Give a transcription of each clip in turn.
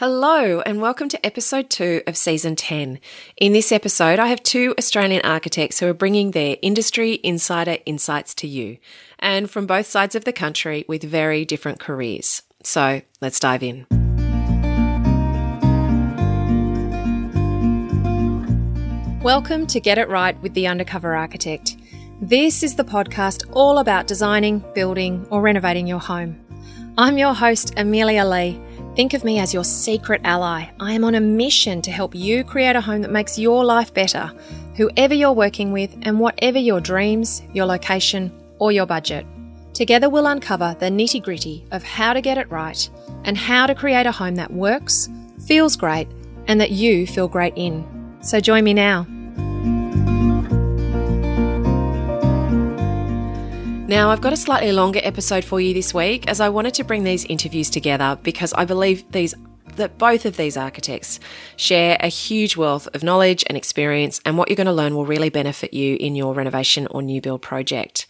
Hello, and welcome to episode two of season 10. In this episode, I have two Australian architects who are bringing their industry insider insights to you, and from both sides of the country with very different careers. So let's dive in. Welcome to Get It Right with the Undercover Architect. This is the podcast all about designing, building, or renovating your home. I'm your host, Amelia Lee Think of me as your secret ally. I am on a mission to help you create a home that makes your life better, whoever you're working with, and whatever your dreams, your location, or your budget. Together, we'll uncover the nitty gritty of how to get it right and how to create a home that works, feels great, and that you feel great in. So join me now. Now, I've got a slightly longer episode for you this week as I wanted to bring these interviews together because I believe these that both of these architects share a huge wealth of knowledge and experience, and what you're going to learn will really benefit you in your renovation or new build project.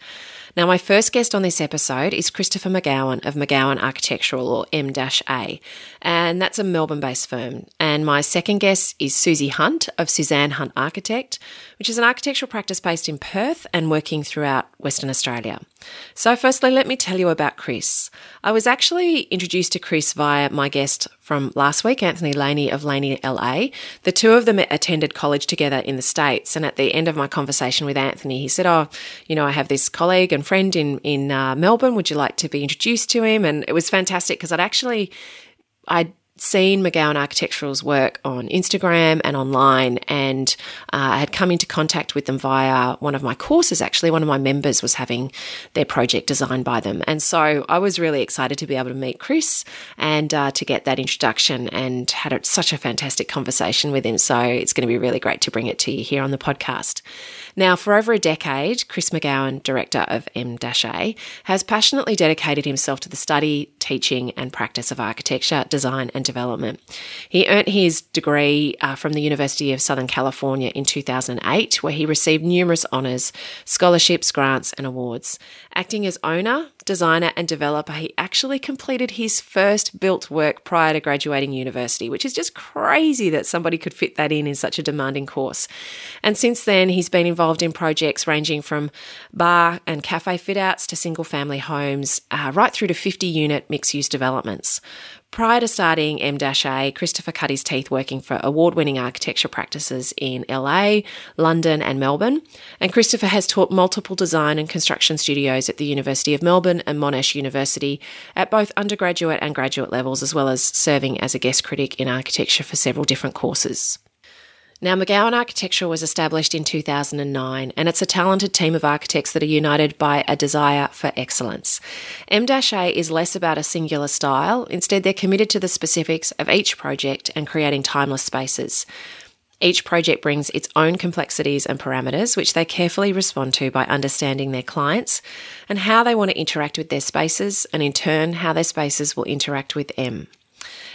Now, my first guest on this episode is Christopher McGowan of McGowan Architectural, or M-A, and that's a Melbourne-based firm. And my second guest is Susie Hunt of Suzanne Hunt Architect, which is an architectural practice based in Perth and working throughout Western Australia. So, firstly, let me tell you about Chris. I was actually introduced to Chris via my guest from last week, Anthony Laney of Laney LA. The two of them attended college together in the States. And at the end of my conversation with Anthony, he said, Oh, you know, I have this colleague and friend in, in uh, Melbourne. Would you like to be introduced to him? And it was fantastic because I'd actually, I'd seen McGowan Architectural's work on Instagram and online, and uh, I had come into contact with them via one of my courses. Actually, one of my members was having their project designed by them, and so I was really excited to be able to meet Chris and uh, to get that introduction, and had a, such a fantastic conversation with him. So it's going to be really great to bring it to you here on the podcast. Now, for over a decade, Chris McGowan, director of M-A, has passionately dedicated himself to the study, teaching, and practice of architecture, design, and development. He earned his degree uh, from the University of Southern California in 2008, where he received numerous honours, scholarships, grants, and awards. Acting as owner, designer, and developer, he actually completed his first built work prior to graduating university, which is just crazy that somebody could fit that in in such a demanding course. And since then, he's been involved in projects ranging from bar and cafe fit outs to single family homes, uh, right through to 50 unit mixed use developments. Prior to starting M-A, Christopher cut his teeth working for award-winning architecture practices in LA, London, and Melbourne. And Christopher has taught multiple design and construction studios at the University of Melbourne and Monash University at both undergraduate and graduate levels, as well as serving as a guest critic in architecture for several different courses. Now, McGowan Architecture was established in 2009, and it's a talented team of architects that are united by a desire for excellence. M-A is less about a singular style, instead, they're committed to the specifics of each project and creating timeless spaces. Each project brings its own complexities and parameters, which they carefully respond to by understanding their clients and how they want to interact with their spaces, and in turn, how their spaces will interact with M.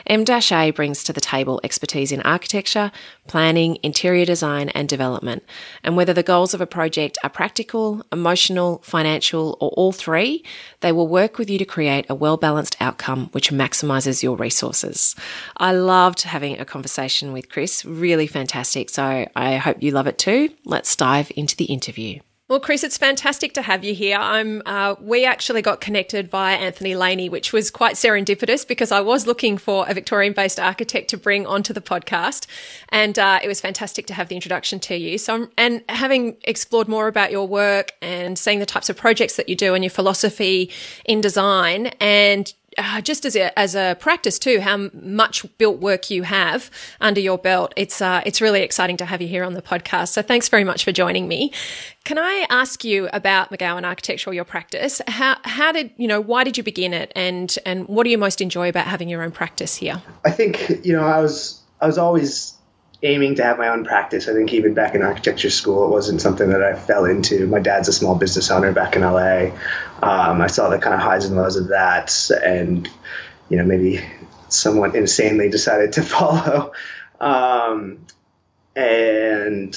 M-A brings to the table expertise in architecture, planning, interior design, and development. And whether the goals of a project are practical, emotional, financial, or all three, they will work with you to create a well balanced outcome which maximizes your resources. I loved having a conversation with Chris, really fantastic. So I hope you love it too. Let's dive into the interview. Well, Chris, it's fantastic to have you here. I'm. Uh, we actually got connected via Anthony Laney, which was quite serendipitous because I was looking for a Victorian-based architect to bring onto the podcast, and uh, it was fantastic to have the introduction to you. So, and having explored more about your work and seeing the types of projects that you do and your philosophy in design, and uh, just as a, as a practice too, how much built work you have under your belt. It's uh, it's really exciting to have you here on the podcast. So thanks very much for joining me. Can I ask you about McGowan Architectural, your practice? How how did you know why did you begin it, and and what do you most enjoy about having your own practice here? I think you know I was I was always aiming to have my own practice. I think even back in architecture school, it wasn't something that I fell into. My dad's a small business owner back in LA. Um, I saw the kind of highs and lows of that, and you know maybe somewhat insanely decided to follow. Um, and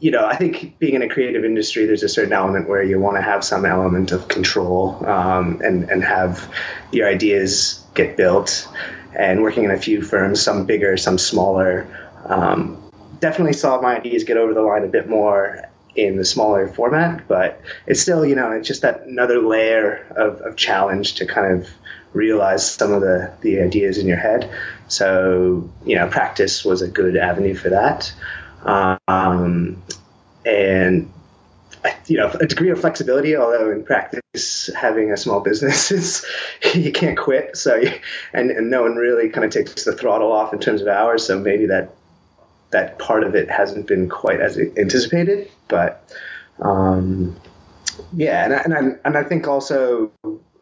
you know, I think being in a creative industry, there's a certain element where you want to have some element of control um, and and have your ideas get built and working in a few firms, some bigger, some smaller. Um, definitely saw my ideas get over the line a bit more in the smaller format, but it's still, you know, it's just that another layer of, of challenge to kind of realize some of the, the ideas in your head. So, you know, practice was a good avenue for that. Um, and you know a degree of flexibility although in practice having a small business is you can't quit so and, and no one really kind of takes the throttle off in terms of hours so maybe that that part of it hasn't been quite as anticipated but um, yeah and, and, I, and I think also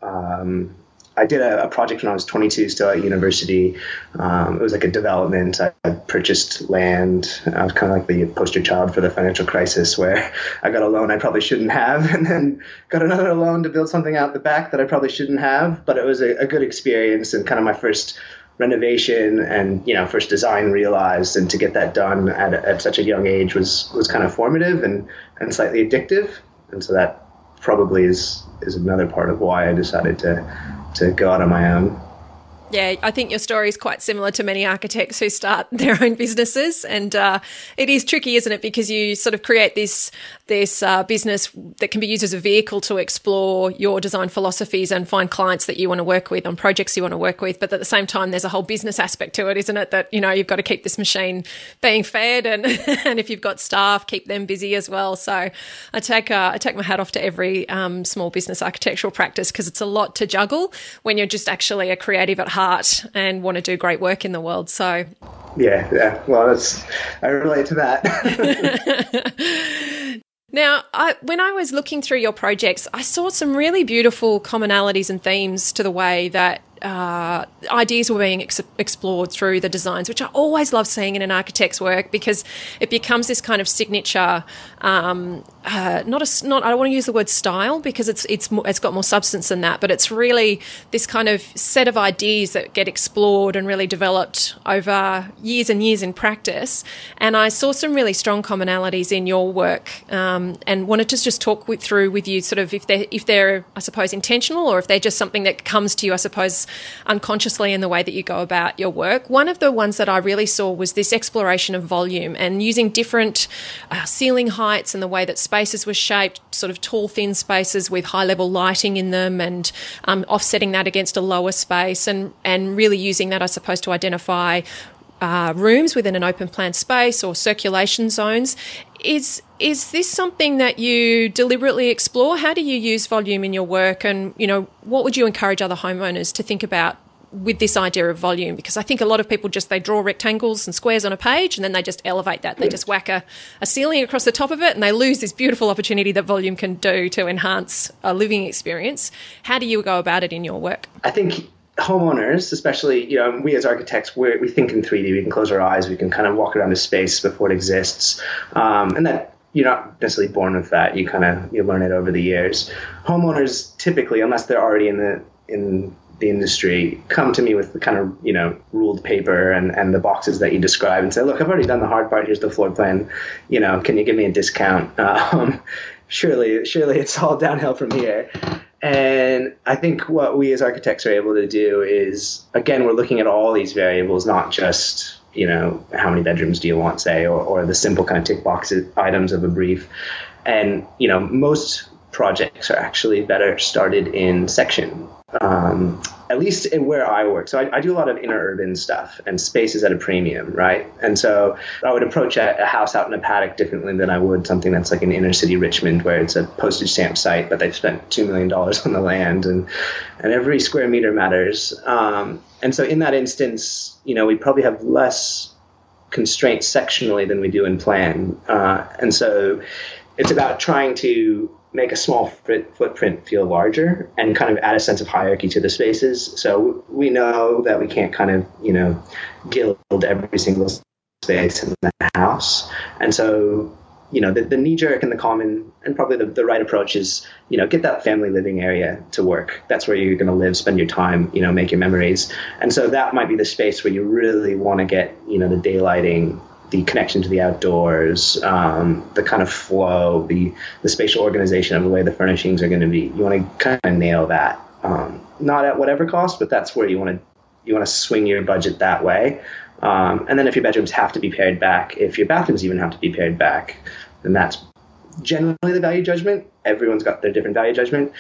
um, I did a, a, project when I was 22, still at university. Um, it was like a development. I, I purchased land. I was kind of like the poster child for the financial crisis, where I got a loan I probably shouldn't have, and then got another loan to build something out the back that I probably shouldn't have. But it was a, a good experience and kind of my first renovation and you know first design realized and to get that done at, at such a young age was was kind of formative and and slightly addictive and so that probably is is another part of why I decided to to go out on my own. Yeah, I think your story is quite similar to many architects who start their own businesses, and uh, it is tricky, isn't it? Because you sort of create this this uh, business that can be used as a vehicle to explore your design philosophies and find clients that you want to work with on projects you want to work with. But at the same time, there's a whole business aspect to it, isn't it? That you know you've got to keep this machine being fed, and and if you've got staff, keep them busy as well. So I take uh, I take my hat off to every um, small business architectural practice because it's a lot to juggle when you're just actually a creative at heart heart and want to do great work in the world. So, yeah, yeah. Well, that's I relate to that. Now, I, when I was looking through your projects, I saw some really beautiful commonalities and themes to the way that uh, ideas were being ex- explored through the designs, which I always love seeing in an architect's work because it becomes this kind of signature. Um, uh, not a not I don't want to use the word style because it's it's more, it's got more substance than that, but it's really this kind of set of ideas that get explored and really developed over years and years in practice. And I saw some really strong commonalities in your work, um, and wanted to just talk with, through with you, sort of if they if they're I suppose intentional or if they're just something that comes to you, I suppose unconsciously in the way that you go about your work. One of the ones that I really saw was this exploration of volume and using different uh, ceiling heights and the way that spaces were shaped, sort of tall, thin spaces with high level lighting in them and um, offsetting that against a lower space and, and really using that, I suppose, to identify uh, rooms within an open plan space or circulation zones. Is is this something that you deliberately explore? How do you use volume in your work, and you know what would you encourage other homeowners to think about with this idea of volume? Because I think a lot of people just they draw rectangles and squares on a page, and then they just elevate that. They just whack a, a ceiling across the top of it, and they lose this beautiful opportunity that volume can do to enhance a living experience. How do you go about it in your work? I think homeowners, especially, you know, we as architects, we we think in 3D. We can close our eyes. We can kind of walk around a space before it exists, um, and that you're not necessarily born with that. You kind of you learn it over the years. Homeowners typically, unless they're already in the in the industry, come to me with the kind of you know ruled paper and and the boxes that you describe and say, look, I've already done the hard part. Here's the floor plan. You know, can you give me a discount? Um, surely, surely it's all downhill from here. And I think what we as architects are able to do is, again, we're looking at all these variables, not just, you know, how many bedrooms do you want, say, or, or the simple kind of tick box items of a brief. And, you know, most projects are actually better started in section um, at least in where I work. So I, I, do a lot of inner urban stuff, and space is at a premium, right? And so I would approach a, a, house out in a paddock differently than I would something that's like an inner city Richmond, where it's a postage stamp site, but they've spent two million dollars on the land, and and every square meter matters. Um, and so in that instance, you know, we probably have less constraints sectionally than we do in plan, uh, and so it's about trying to make a small footprint feel larger and kind of add a sense of hierarchy to the spaces. So we know that we can't kind of, you know, gild every single space in the house. And so, you know, the, the knee jerk and the common and probably the, the right approach is, you know, get that family living area to work. That's where you're going to live, spend your time, you know, make your memories. And so that might be the space where you really want to get, you know, the daylighting the connection to the outdoors, um, the kind of flow, the the spatial organization of the way the furnishings are going to be. You want to kind of nail that, um, not at whatever cost, but that's where you want to you want to swing your budget that way. Um, and then if your bedrooms have to be pared back, if your bathrooms even have to be pared back, then that's generally the value judgment. Everyone's got their different value judgment,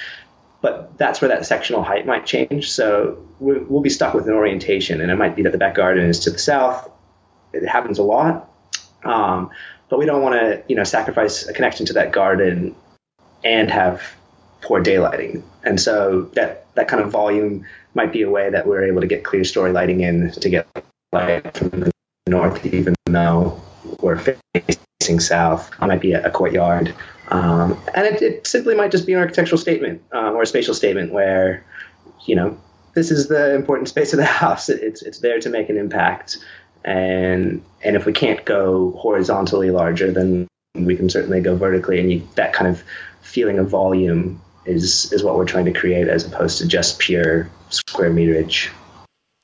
but that's where that sectional height might change. So we'll be stuck with an orientation, and it might be that the back garden is to the south. It happens a lot, um, but we don't want to, you know, sacrifice a connection to that garden and have poor daylighting. And so that that kind of volume might be a way that we're able to get clerestory lighting in to get light from the north, even though we're facing south. It might be a, courtyard. Um, and it, it, simply might just be an architectural statement um, or a spatial statement where, you know, this is the important space of the house. It's, it's there to make an impact. And, and if we can't go horizontally larger, then we can certainly go vertically. And you, that kind of feeling of volume is, is what we're trying to create as opposed to just pure square meterage.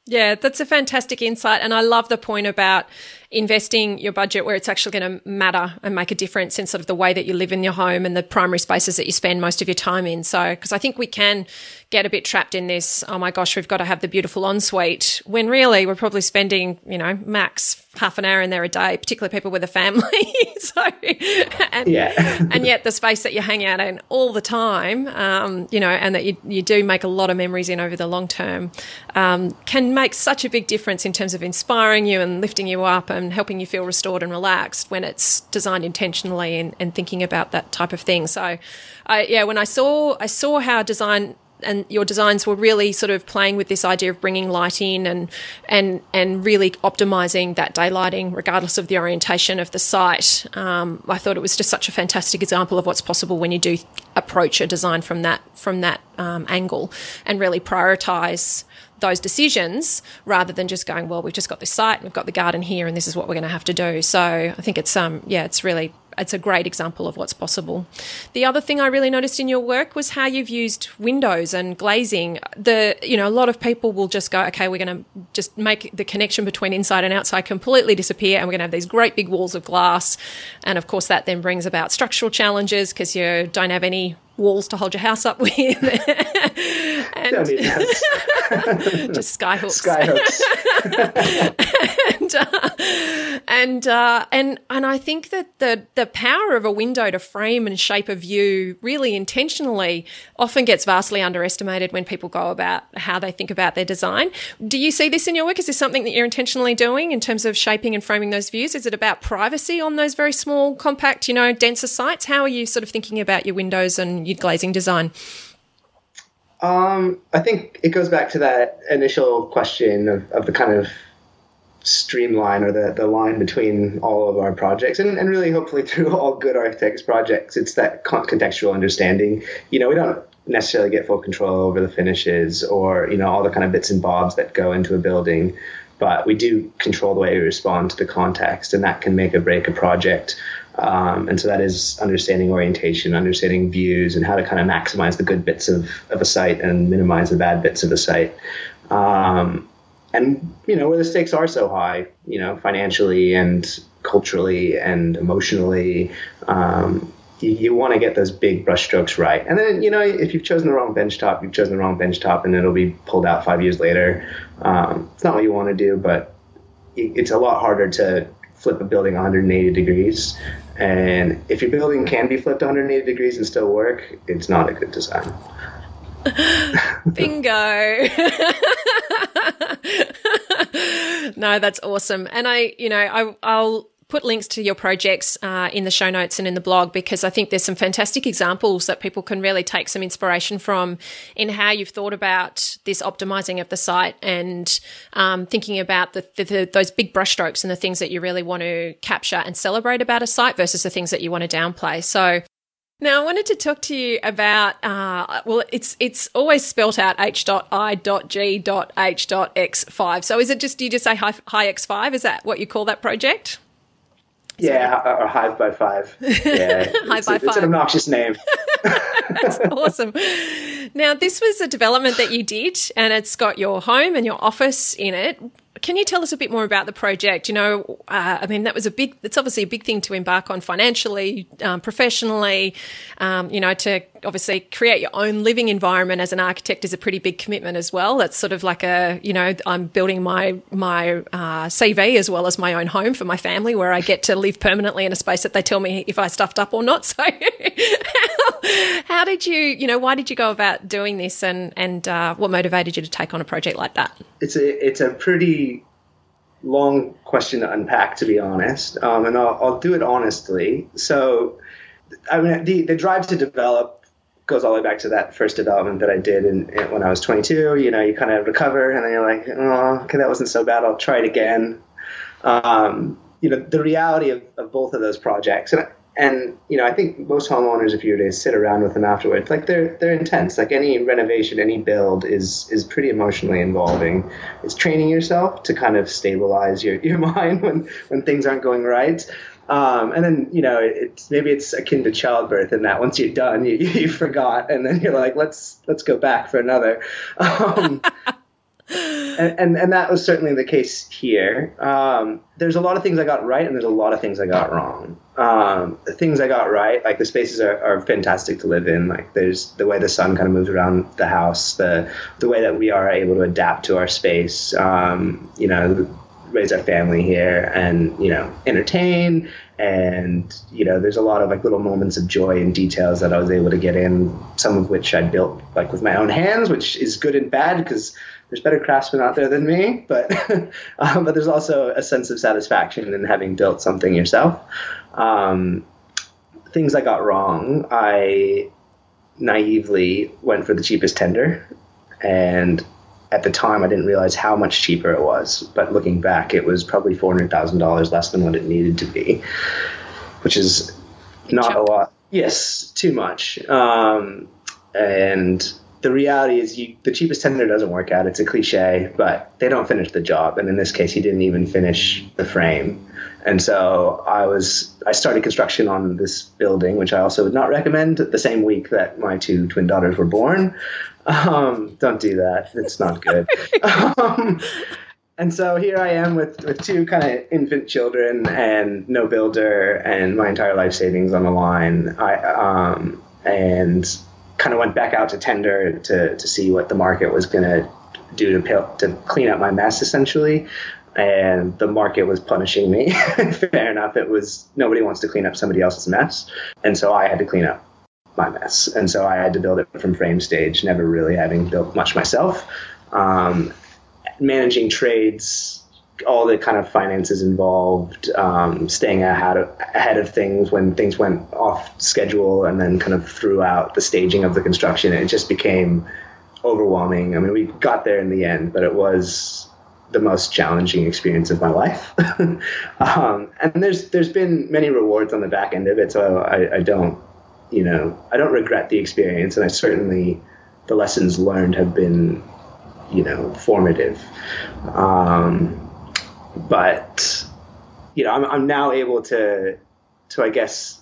Yeah, that's a fantastic insight. And I love the point about investing your budget where it's actually going to matter and make a difference in sort of the way that you live in your home and the primary spaces that you spend most of your time in. So, because I think we can get a bit trapped in this, oh my gosh, we've got to have the beautiful ensuite when really we're probably spending, you know, max half an hour in there a day, particularly people with a family. so, and, yeah. and yet the space that you hang out in all the time, um, you know, and that you, you do make a lot of memories in over the long term, um, can make such a big difference in terms of inspiring you and lifting you up and helping you feel restored and relaxed when it's designed intentionally and, and thinking about that type of thing. So, I, yeah, when I saw I saw how design and your designs were really sort of playing with this idea of bringing light in and and and really optimizing that daylighting regardless of the orientation of the site. Um, I thought it was just such a fantastic example of what's possible when you do approach a design from that from that um, angle and really prioritize those decisions rather than just going, well, we've just got this site, and we've got the garden here, and this is what we're going to have to do. So I think it's um yeah, it's really it's a great example of what's possible. The other thing I really noticed in your work was how you've used windows and glazing. The you know a lot of people will just go, okay, we're going to just make the connection between inside and outside completely disappear, and we're going to have these great big walls of glass, and of course that then brings about structural challenges because you don't have any walls to hold your house up with. and just skyhooks. Skyhooks. and uh, and, uh, and and I think that the the power of a window to frame and shape a view really intentionally often gets vastly underestimated when people go about how they think about their design. Do you see this in your work? Is this something that you're intentionally doing in terms of shaping and framing those views? Is it about privacy on those very small, compact, you know, denser sites? How are you sort of thinking about your windows and glazing design? Um, I think it goes back to that initial question of, of the kind of streamline or the, the line between all of our projects and, and really hopefully through all good architects projects. It's that contextual understanding. You know we don't necessarily get full control over the finishes or you know all the kind of bits and bobs that go into a building but we do control the way we respond to the context and that can make or break a project um, and so that is understanding orientation, understanding views, and how to kind of maximize the good bits of, of a site and minimize the bad bits of a site. Um, and, you know, where the stakes are so high, you know, financially and culturally and emotionally, um, you, you want to get those big brushstrokes right. And then, you know, if you've chosen the wrong bench top, you've chosen the wrong bench top, and it'll be pulled out five years later. Um, it's not what you want to do, but it's a lot harder to flip a building 180 degrees. And if your building can be flipped 180 degrees and still work, it's not a good design. Bingo. no, that's awesome. And I, you know, I, I'll put links to your projects uh, in the show notes and in the blog because I think there's some fantastic examples that people can really take some inspiration from in how you've thought about this optimizing of the site and um, thinking about the, the, the, those big brushstrokes and the things that you really want to capture and celebrate about a site versus the things that you want to downplay. So now, I wanted to talk to you about. Uh, well, it's it's always spelt out h dot i dot g dot h dot x five. So, is it just do you just say hi, hi x five? Is that what you call that project? Yeah, or uh, uh, Hive by Five. Yeah, Hive by a, Five. It's an obnoxious name. That's awesome. Now, this was a development that you did, and it's got your home and your office in it. Can you tell us a bit more about the project? You know, uh, I mean, that was a big, it's obviously a big thing to embark on financially, um, professionally, um, you know, to obviously create your own living environment as an architect is a pretty big commitment as well. That's sort of like a, you know, I'm building my, my uh, CV as well as my own home for my family where I get to live permanently in a space that they tell me if I stuffed up or not. So how, did you, you know, why did you go about doing this and, and uh, what motivated you to take on a project like that? It's a, it's a pretty long question to unpack, to be honest, um, and I'll, I'll, do it honestly. So, I mean, the, the drive to develop goes all the way back to that first development that I did in, in, when I was 22. You know, you kind of recover, and then you're like, oh, okay, that wasn't so bad. I'll try it again. Um, you know, the reality of, of both of those projects, and and you know, I think most homeowners, if you were to sit around with them afterwards, like they're they're intense. Like any renovation, any build is is pretty emotionally involving. It's training yourself to kind of stabilize your, your mind when when things aren't going right. Um, and then you know it's maybe it's akin to childbirth in that once you're done you, you forgot and then you're like let's let's go back for another um, and, and, and that was certainly the case here. Um, there's a lot of things I got right, and there's a lot of things I got wrong. Um, the things I got right, like the spaces are, are fantastic to live in. Like there's the way the sun kind of moves around the house, the the way that we are able to adapt to our space. Um, you know, raise our family here, and you know, entertain. And you know, there's a lot of like little moments of joy and details that I was able to get in. Some of which I built like with my own hands, which is good and bad because there's better craftsmen out there than me, but um, but there's also a sense of satisfaction in having built something yourself. Um, things I got wrong, I naively went for the cheapest tender, and at the time I didn't realize how much cheaper it was. But looking back, it was probably four hundred thousand dollars less than what it needed to be, which is not a lot. Yes, too much. Um, and the reality is you, the cheapest tender doesn't work out. It's a cliche, but they don't finish the job. And in this case, he didn't even finish the frame. And so I was I started construction on this building, which I also would not recommend. The same week that my two twin daughters were born. Um, don't do that. It's not good. um, and so here I am with, with two kind of infant children and no builder and my entire life savings on the line. I um, and kind of went back out to tender to, to see what the market was going to do to, to clean up my mess essentially. And the market was punishing me. Fair enough it was nobody wants to clean up somebody else's mess. And so i had to clean up my mess. And so i had to build it from frame stage never really having built much myself. Um, managing trades all the kind of finances involved, um, staying ahead of, ahead of things when things went off schedule, and then kind of throughout the staging of the construction, it just became overwhelming. I mean, we got there in the end, but it was the most challenging experience of my life. um, and there's there's been many rewards on the back end of it, so I, I don't, you know, I don't regret the experience, and I certainly the lessons learned have been, you know, formative. Um, but you know, I'm, I'm now able to to I guess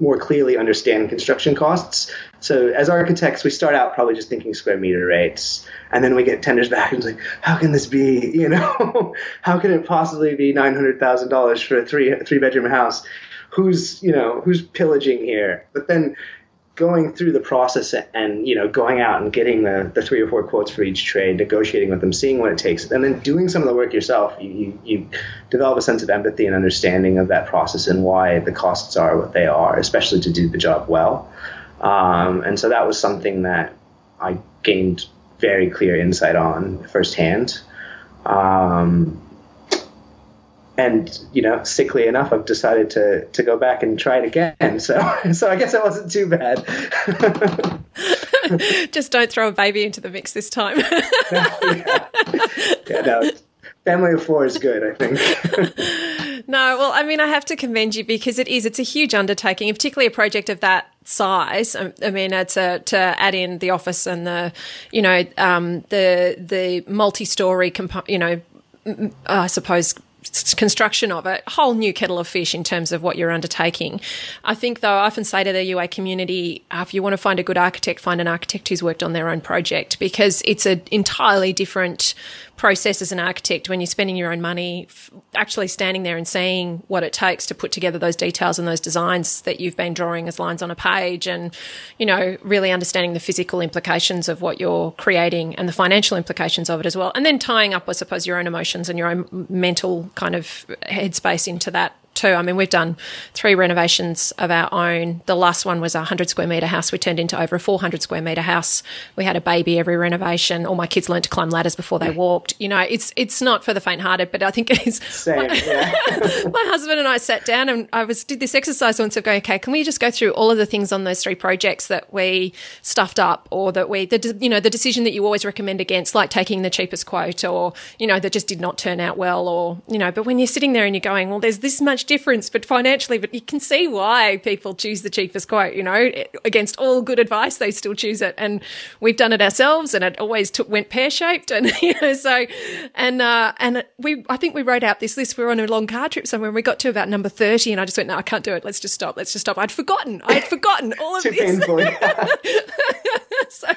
more clearly understand construction costs. So as architects, we start out probably just thinking square meter rates, and then we get tenders back and it's like, how can this be? You know, how can it possibly be nine hundred thousand dollars for a three three bedroom house? Who's you know who's pillaging here? But then going through the process and you know going out and getting the, the three or four quotes for each trade negotiating with them seeing what it takes and then doing some of the work yourself. You, you, you, develop a sense of empathy and understanding of that process and why the costs are what they are especially to do the job well. Um, and so that was something that i gained very clear insight on firsthand. Um, and you know, sickly enough, I've decided to to go back and try it again. So so I guess it wasn't too bad. Just don't throw a baby into the mix this time. yeah. yeah, no, family of four is good, I think. no, well, I mean, I have to commend you because it is, it's a huge undertaking, particularly a project of that size. I, mean, a, to add in the office and the, you know, um, the, the multi-story, comp- you know, I suppose construction of it, whole new kettle of fish in terms of what you're undertaking. I think, though, I often say to the UA community, uh, if you want to find a good architect, find an architect who's worked on their own project because it's an entirely different process as an architect when you're spending your own money, actually standing there and seeing what it takes to put together those details and those designs that you've been drawing as lines on a page, and you know, really understanding the physical implications of what you're creating and the financial implications of it as well, and then tying up, I suppose, your own emotions and your own mental kind of headspace into that too. I mean, we've done three renovations of our own. The last one was a 100 square metre house. We turned into over a 400 square metre house. We had a baby every renovation. All my kids learned to climb ladders before they walked. You know, it's it's not for the faint-hearted, but I think it is. Same, my, yeah. my husband and I sat down and I was did this exercise once of going, okay, can we just go through all of the things on those three projects that we stuffed up or that we, the, you know, the decision that you always recommend against, like taking the cheapest quote or, you know, that just did not turn out well or, you know, but when you're sitting there and you're going, well, there's this much difference, but financially, but you can see why people choose the cheapest quote, you know, against all good advice, they still choose it. And we've done it ourselves and it always took, went pear shaped. And, you know, so, and, uh, and we, I think we wrote out this list. We were on a long car trip somewhere and we got to about number 30 and I just went, no, I can't do it. Let's just stop. Let's just stop. I'd forgotten. I'd forgotten all of this. So,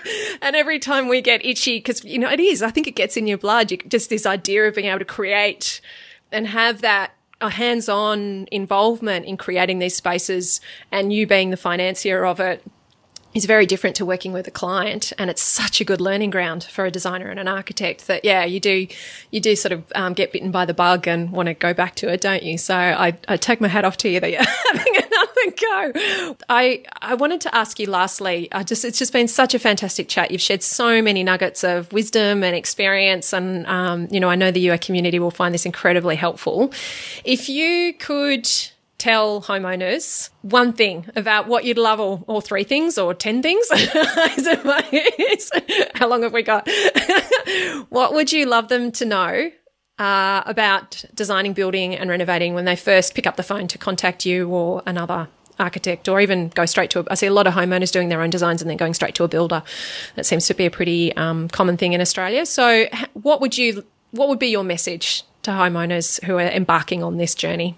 and every time we get itchy, because, you know, it is, I think it gets in your blood. You, just this idea of being able to create and have that a hands-on involvement in creating these spaces and you being the financier of it is very different to working with a client and it's such a good learning ground for a designer and an architect that yeah you do you do sort of um, get bitten by the bug and want to go back to it don't you? So i, I take my hat off to you that you're having another go. I i wanted to ask you lastly i just it's just been such a fantastic chat. You've shared so many nuggets of wisdom and experience and um, you know i know the ua community will find this incredibly helpful. If you could tell homeowners one thing about what you'd love, or, or three things, or 10 things? How long have we got? what would you love them to know uh, about designing, building, and renovating when they first pick up the phone to contact you or another architect or even go straight to a, I see a lot of homeowners doing their own designs and then going straight to a builder. That seems to be a pretty um, common thing in Australia. So what would you what would be your message to homeowners who are embarking on this journey?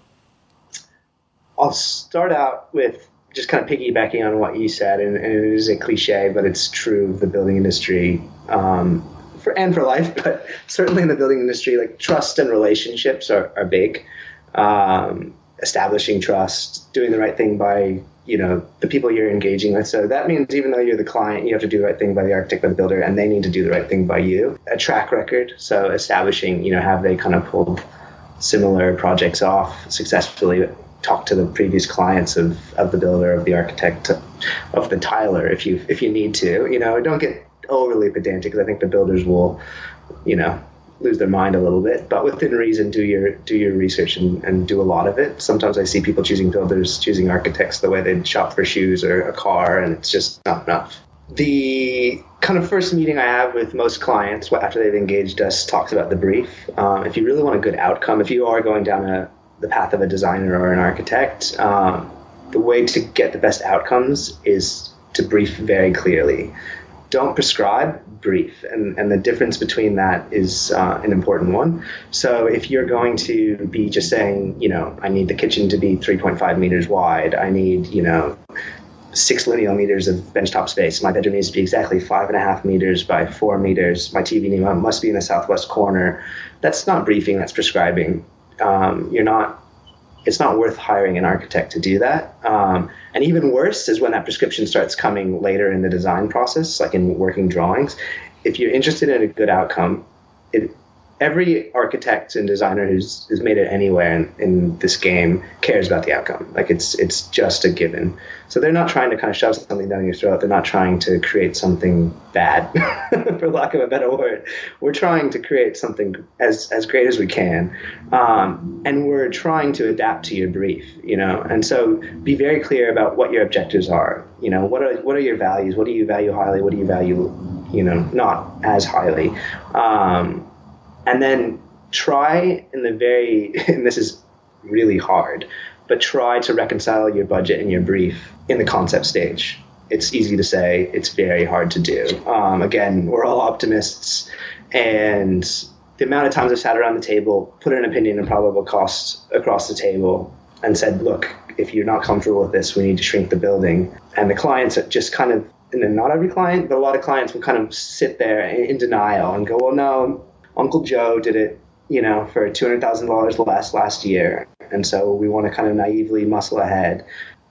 I'll start out with just kind of piggybacking on what you said, and, and it is a cliche, but it's true of the building industry um, for and for life, but certainly in the building industry, like trust and relationships are, are big. Um, establishing trust, doing the right thing by you know the people you're engaging with. So that means even though you're the client, you have to do the right thing by the architect, by the builder, and they need to do the right thing by you. A track record, so establishing you know have they kind of pulled similar projects off successfully talk to the previous clients of, of the builder, of the architect, of the tiler if you if you need to. You know, don't get overly pedantic because I think the builders will, you know, lose their mind a little bit. But within reason, do your do your research and, and do a lot of it. Sometimes I see people choosing builders, choosing architects the way they'd shop for shoes or a car, and it's just not enough. The kind of first meeting I have with most clients after they've engaged us talks about the brief. Um, if you really want a good outcome, if you are going down a the path of a designer or an architect, um, the way to get the best outcomes is to brief very clearly. Don't prescribe, brief. And, and the difference between that is uh, an important one. So if you're going to be just saying, you know, I need the kitchen to be 3.5 meters wide, I need, you know, six lineal meters of benchtop space. My bedroom needs to be exactly five and a half meters by four meters. My TV must be in the southwest corner. That's not briefing, that's prescribing um, you're not it's not worth hiring an architect to do that. Um, and even worse is when that prescription starts coming later in the design process, like in working drawings. If you're interested in a good outcome, it, every architect and designer who's, who's made it anywhere in, in this game cares about the outcome. Like it's it's just a given. So they're not trying to kind of shove something down your throat. They're not trying to create something bad, for lack of a better word. We're trying to create something as as great as we can, um, and we're trying to adapt to your brief. You know, and so be very clear about what your objectives are. You know, what are what are your values? What do you value highly? What do you value, you know, not as highly? Um, and then try in the very and this is really hard but try to reconcile your budget and your brief in the concept stage it's easy to say it's very hard to do um, again we're all optimists and the amount of times I've sat around the table, put an opinion and probable cost across the table, and said, look, if you're not comfortable with this, we need to shrink the building. And the clients just kind of, and not every client, but a lot of clients will kind of sit there in denial and go, well, no, Uncle Joe did it, you know, for $200,000 less last year. And so we want to kind of naively muscle ahead.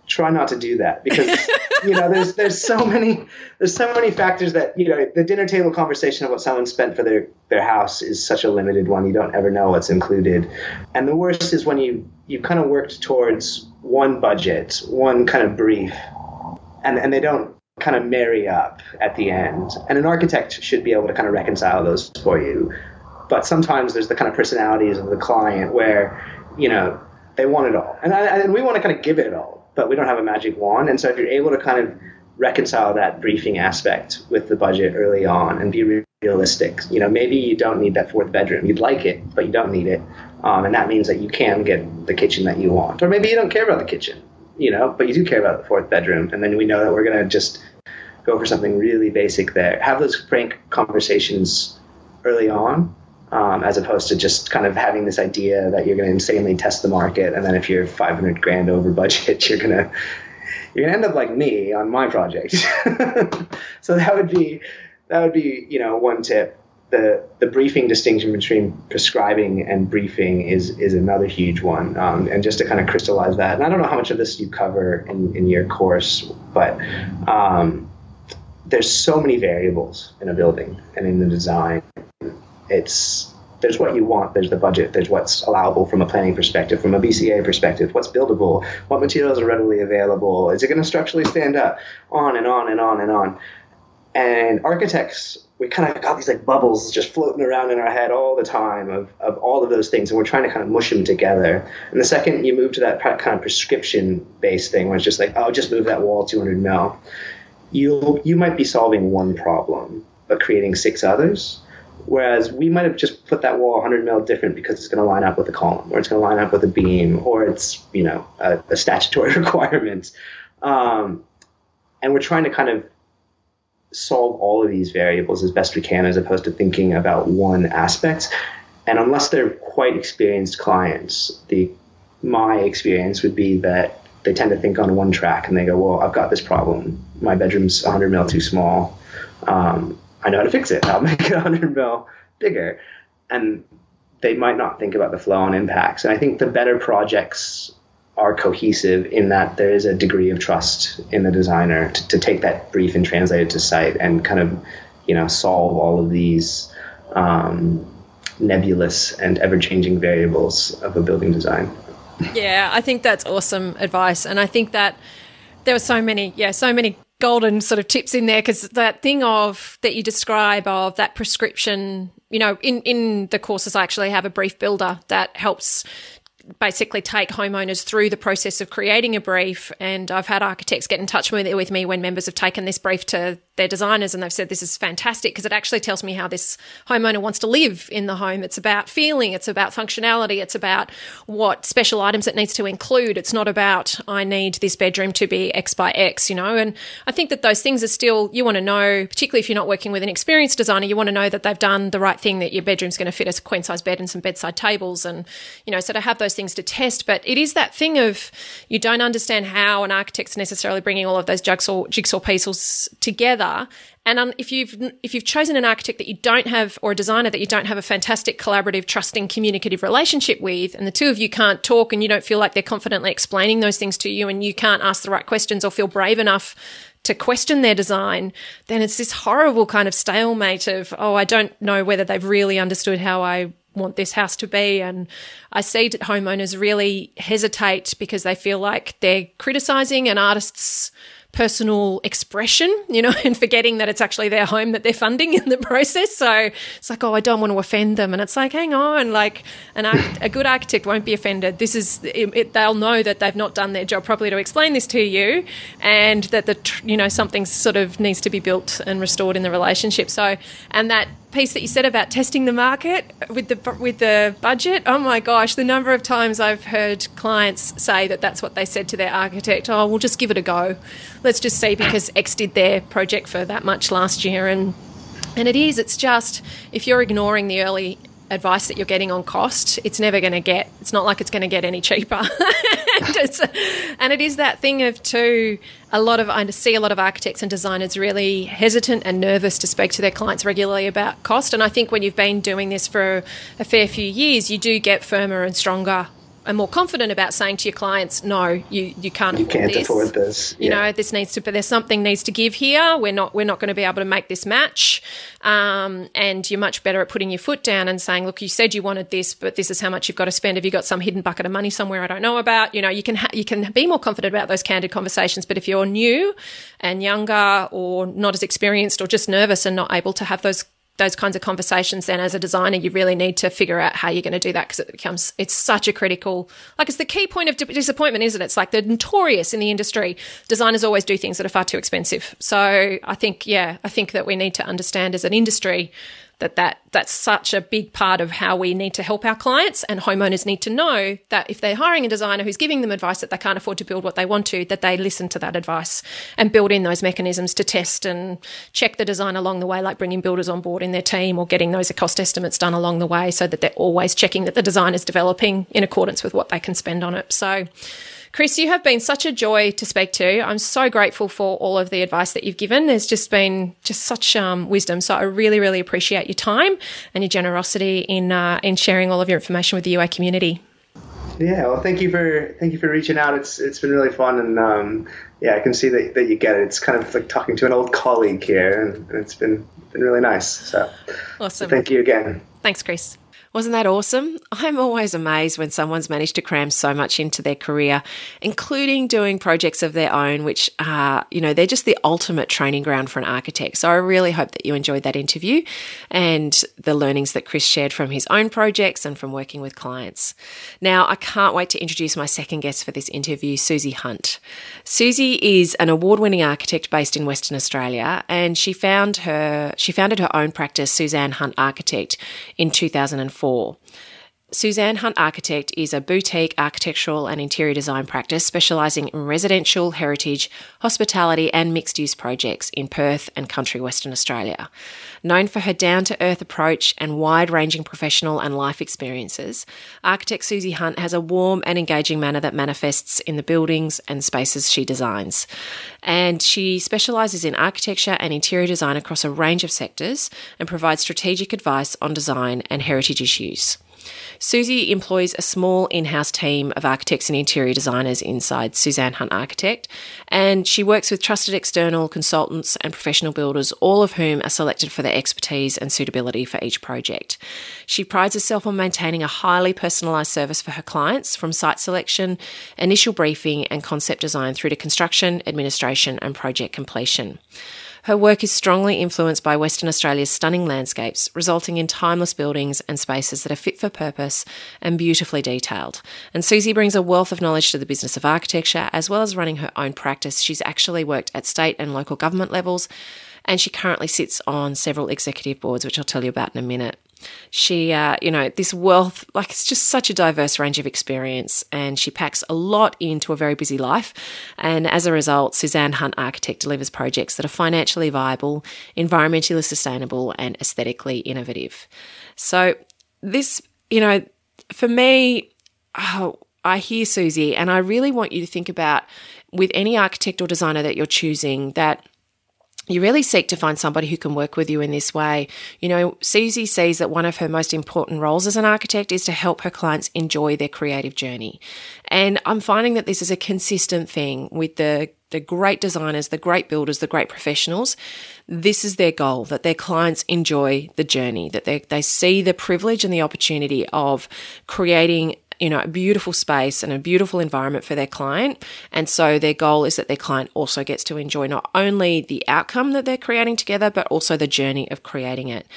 Try not to do that because you know there's there's so many there's so many factors that you know the dinner table conversation of what someone spent for their their house is such a limited one you don't ever know what's included and the worst is when you you kind of worked towards one budget one kind of brief and and they don't kind of marry up at the end and an architect should be able to kind of reconcile those for you but sometimes there's the kind of personalities of the client where you know they want it all and, I, and we want to kind of give it all but we don't have a magic wand. And so if you're able to kind of reconcile that briefing aspect with the budget early on and be realistic, you know, maybe you don't need that fourth bedroom. You'd like it, but you don't need it. Um, and that means that you can get the kitchen that you want. Or maybe you don't care about the kitchen, you know, but you do care about the fourth bedroom. And then we know that we're going to just go for something really basic there. Have those frank conversations early on um, as opposed to just kind of having this idea that you're going to insanely test the market, and then if you're 500 grand over budget, you're gonna you're gonna end up like me on my project. so that would be that would be you know one tip. The the briefing distinction between prescribing and briefing is is another huge one, um, and just to kind of crystallize that. And I don't know how much of this you cover in in your course, but um, there's so many variables in a building and in the design it's there's what you want, there's the budget, there's what's allowable from a planning perspective, from a BCA perspective, what's buildable, what materials are readily available, is it going to structurally stand up, on and on and on and on. And architects, we kind of got these like bubbles just floating around in our head all the time of, of all of those things, and we're trying to kind of mush them together. And the second you move to that kind of prescription based thing, where it's just like, oh, just move that wall 200 mil, you you might be solving one problem, but creating six others Whereas we might have just put that wall 100 mil different because it's going to line up with a column, or it's going to line up with a beam, or it's you know a, a statutory requirement. Um, and we're trying to kind of solve all of these variables as best we can, as opposed to thinking about one aspect. And unless they're quite experienced clients, the my experience would be that they tend to think on one track and they go, well, I've got this problem. My bedroom's 100 mil too small. Um, I know how to fix it. I'll make it 100 mil bigger. And they might not think about the flow on impacts. And I think the better projects are cohesive in that there is a degree of trust in the designer to, to take that brief and translate it to site and kind of, you know, solve all of these um, nebulous and ever-changing variables of a building design. Yeah, I think that's awesome advice, and I think that there were so many, yeah, so many golden sort of tips in there because that thing of that you describe of that prescription you know in in the courses i actually have a brief builder that helps basically take homeowners through the process of creating a brief. And I've had architects get in touch with, with me when members have taken this brief to their designers and they've said this is fantastic because it actually tells me how this homeowner wants to live in the home. It's about feeling, it's about functionality, it's about what special items it needs to include. It's not about I need this bedroom to be X by X, you know. And I think that those things are still you want to know, particularly if you're not working with an experienced designer, you want to know that they've done the right thing, that your bedroom's going to fit a queen size bed and some bedside tables and you know, so to have those things to test, but it is that thing of you don't understand how an architect's necessarily bringing all of those jigsaw, jigsaw pieces together. And um, if you've if you've chosen an architect that you don't have or a designer that you don't have a fantastic collaborative, trusting, communicative relationship with, and the two of you can't talk and you don't feel like they're confidently explaining those things to you, and you can't ask the right questions or feel brave enough to question their design, then it's this horrible kind of stalemate of, oh, I don't know whether they've really understood how I want this house to be. And I see homeowners really hesitate because they feel like they're criticizing an artist's personal expression, you know, and forgetting that it's actually their home that they're funding in the process. So it's like, oh, I don't want to offend them. And it's like, hang on, like an a good architect won't be offended. This is, it, it, they'll know that they've not done their job properly to explain this to you and that the, you know, something sort of needs to be built and restored in the relationship. So, and that piece that you said about testing the market with the with the budget. Oh my gosh, the number of times I've heard clients say that that's what they said to their architect. Oh, we'll just give it a go. Let's just see because X did their project for that much last year, and and it is. It's just if you're ignoring the early advice that you're getting on cost, it's never going to get, it's not like it's going to get any cheaper. and it is that thing of, too, a lot of, I see a lot of architects and designers really hesitant and nervous to speak to their clients regularly about cost. And I think when you've been doing this for a fair few years, you do get firmer and stronger and more confident about saying to your clients, no, you, you can't you afford can't this. afford this. You Yeah. know, this needs to, but there's something needs to give here. We're not, we're not going to be able to make this match. Um, and you're much better at putting your foot down and saying, look, you said you wanted this, but this is how much you've got to spend. Have you got some hidden bucket of money somewhere I don't know about? You know, you can, ha- you can be more confident about those candid conversations. But if you're new and younger or not as experienced or just nervous and not able to have those those kinds of conversations then as a designer you really need to figure out how you're going to do that because it becomes it's such a critical like it's the key point of di- disappointment isn't it? It's like the notorious in the industry designers always do things that are far too expensive. So i think yeah i think that we need to understand as an industry that, that that's such a big part of how we need to help our clients and homeowners need to know that if they're hiring a designer who's giving them advice that they can't afford to build what they want to that they listen to that advice and build in those mechanisms to test and check the design along the way like bringing builders on board in their team or getting those cost estimates done along the way so that they're always checking that the design is developing in accordance with what they can spend on it. So Chris, you have been such a joy to speak to. I'm so grateful for all of the advice that you've given. There's just been just such um, wisdom. So I really, really appreciate your time and your generosity in uh, in sharing all of your information with the UA community. Yeah, well, thank you for thank you for reaching out. It's it's been really fun, and um, yeah, I can see that, that you get it. It's kind of like talking to an old colleague here, and it's been been really nice. So, Awesome. thank you again. Thanks, Chris. Wasn't that awesome? I'm always amazed when someone's managed to cram so much into their career, including doing projects of their own, which are, you know, they're just the ultimate training ground for an architect. So I really hope that you enjoyed that interview and the learnings that Chris shared from his own projects and from working with clients. Now, I can't wait to introduce my second guest for this interview, Susie Hunt. Susie is an award-winning architect based in Western Australia, and she found her she founded her own practice, Suzanne Hunt Architect, in 2004. Four. Suzanne Hunt Architect is a boutique architectural and interior design practice specialising in residential, heritage, hospitality, and mixed use projects in Perth and country Western Australia. Known for her down to earth approach and wide ranging professional and life experiences, architect Susie Hunt has a warm and engaging manner that manifests in the buildings and spaces she designs. And she specialises in architecture and interior design across a range of sectors and provides strategic advice on design and heritage issues. Susie employs a small in house team of architects and interior designers inside Suzanne Hunt Architect, and she works with trusted external consultants and professional builders, all of whom are selected for their expertise and suitability for each project. She prides herself on maintaining a highly personalised service for her clients from site selection, initial briefing, and concept design through to construction, administration, and project completion. Her work is strongly influenced by Western Australia's stunning landscapes, resulting in timeless buildings and spaces that are fit for purpose and beautifully detailed. And Susie brings a wealth of knowledge to the business of architecture, as well as running her own practice. She's actually worked at state and local government levels, and she currently sits on several executive boards, which I'll tell you about in a minute she uh, you know this wealth like it's just such a diverse range of experience and she packs a lot into a very busy life. And as a result suzanne hunt architect delivers projects that are financially viable environmentally sustainable and aesthetically innovative. So this you know for me oh, i hear susie and i really want you to think about with any architect or designer that you're choosing that you really seek to find somebody who can work with you in this way. You know, Susie sees that one of her most important roles as an architect is to help her clients enjoy their creative journey. And I'm finding that this is a consistent thing with the the great designers, the great builders, the great professionals. This is their goal that their clients enjoy the journey, that they, they see the privilege and the opportunity of creating you know, a beautiful space and a beautiful environment for their client. And so their goal is that their client also gets to enjoy not only the outcome that they're creating together, but also the journey of creating it.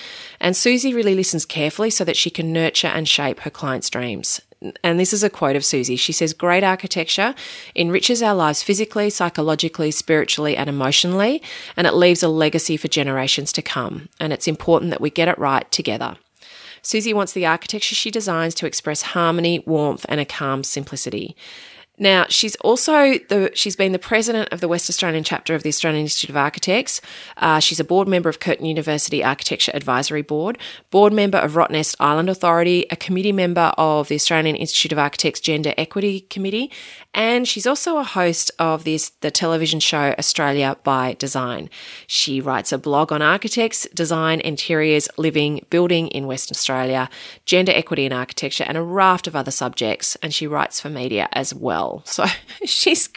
And Susie really listens carefully so that she can nurture and shape her client's dreams. And this is a quote of Susie. She says, Great architecture enriches our lives physically, psychologically, spiritually, and emotionally, and it leaves a legacy for generations to come. And it's important that we get it right together. Susie wants the architecture she designs to express harmony, warmth, and a calm simplicity. Now, she's also the she's been the president of the West Australian chapter of the Australian Institute of Architects. Uh, she's a board member of Curtin University Architecture Advisory Board, board member of Rottnest Island Authority, a committee member of the Australian Institute of Architects Gender Equity Committee, and she's also a host of this the television show Australia by Design. She writes a blog on architects, design, interiors, living, building in Western Australia, gender equity in architecture, and a raft of other subjects. And she writes for media as well well. So she's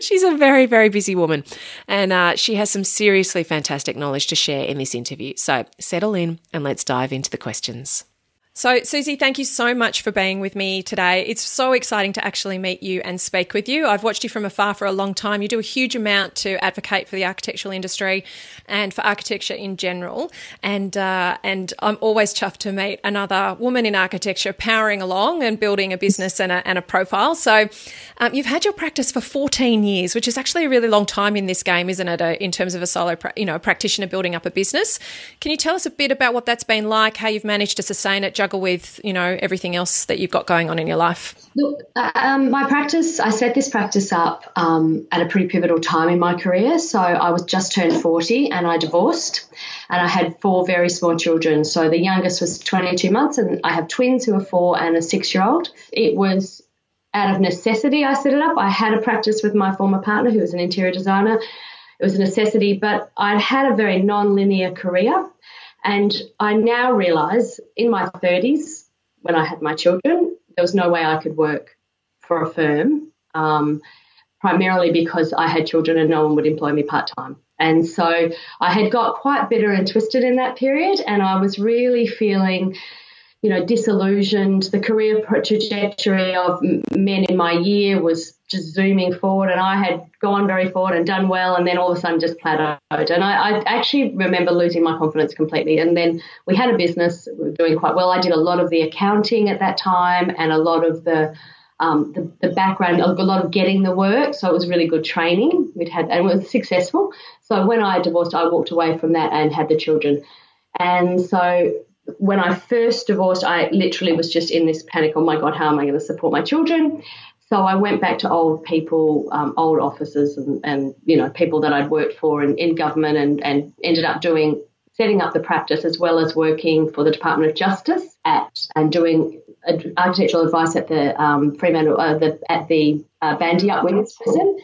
she's a very very busy woman, and uh, she has some seriously fantastic knowledge to share in this interview. So settle in and let's dive into the questions. So, Susie, thank you so much for being with me today. It's so exciting to actually meet you and speak with you. I've watched you from afar for a long time. You do a huge amount to advocate for the architectural industry and for architecture in general. And uh, and I'm always chuffed to meet another woman in architecture powering along and building a business and a, and a profile. So, um, you've had your practice for 14 years, which is actually a really long time in this game, isn't it? Uh, in terms of a solo, you know, practitioner building up a business. Can you tell us a bit about what that's been like? How you've managed to sustain it? Juggle with, you know, everything else that you've got going on in your life? Look, um, my practice, I set this practice up um, at a pretty pivotal time in my career. So I was just turned 40 and I divorced and I had four very small children. So the youngest was 22 months and I have twins who are four and a six year old. It was out of necessity I set it up. I had a practice with my former partner who was an interior designer. It was a necessity, but I'd had a very non linear career. And I now realize in my 30s, when I had my children, there was no way I could work for a firm, um, primarily because I had children and no one would employ me part time. And so I had got quite bitter and twisted in that period, and I was really feeling you know, disillusioned. The career trajectory of men in my year was just zooming forward, and I had gone very forward and done well, and then all of a sudden just plateaued. And I, I actually remember losing my confidence completely. And then we had a business, we were doing quite well. I did a lot of the accounting at that time, and a lot of the um, the, the, background, a lot of getting the work. So it was really good training. We'd had, and it was successful. So when I divorced, I walked away from that and had the children. And so when I first divorced, I literally was just in this panic. Oh my God, how am I going to support my children? So I went back to old people, um, old officers, and, and, you know people that I'd worked for in, in government, and, and ended up doing setting up the practice as well as working for the Department of Justice at and doing architectural advice at the um, Fremantle uh, the, at the uh, Women's Prison.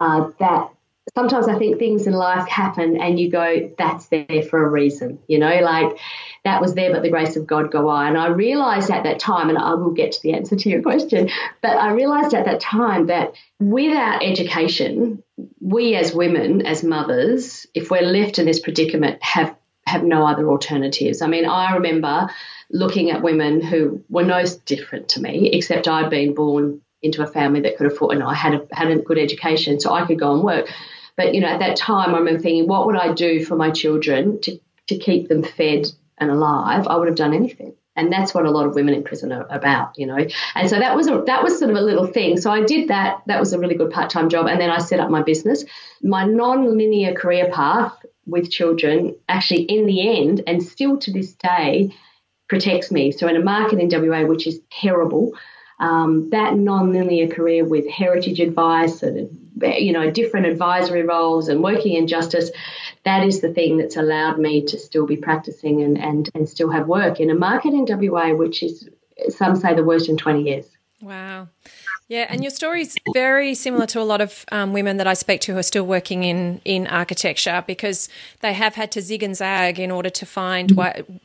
Uh, that sometimes I think things in life happen and you go, that's there for a reason, you know, like that was there, but the grace of God go on. And I realized at that time, and I will get to the answer to your question, but I realized at that time that without education, we as women, as mothers, if we're left in this predicament, have have no other alternatives. I mean, I remember looking at women who were no different to me, except I'd been born into a family that could afford, and I had a, had a good education, so I could go and work. But you know, at that time, I remember thinking, what would I do for my children to to keep them fed and alive? I would have done anything. And that's what a lot of women in prison are about, you know. And so that was a, that was sort of a little thing. So I did that. That was a really good part time job. And then I set up my business. My non linear career path with children, actually, in the end, and still to this day, protects me. So in a market in WA, which is terrible, um, that non-linear career with heritage advice and you know, different advisory roles and working in justice, that is the thing that's allowed me to still be practicing and, and, and still have work in a market in WA, which is, some say, the worst in 20 years. Wow. Yeah, and your story is very similar to a lot of um, women that I speak to who are still working in in architecture because they have had to zig and zag in order to find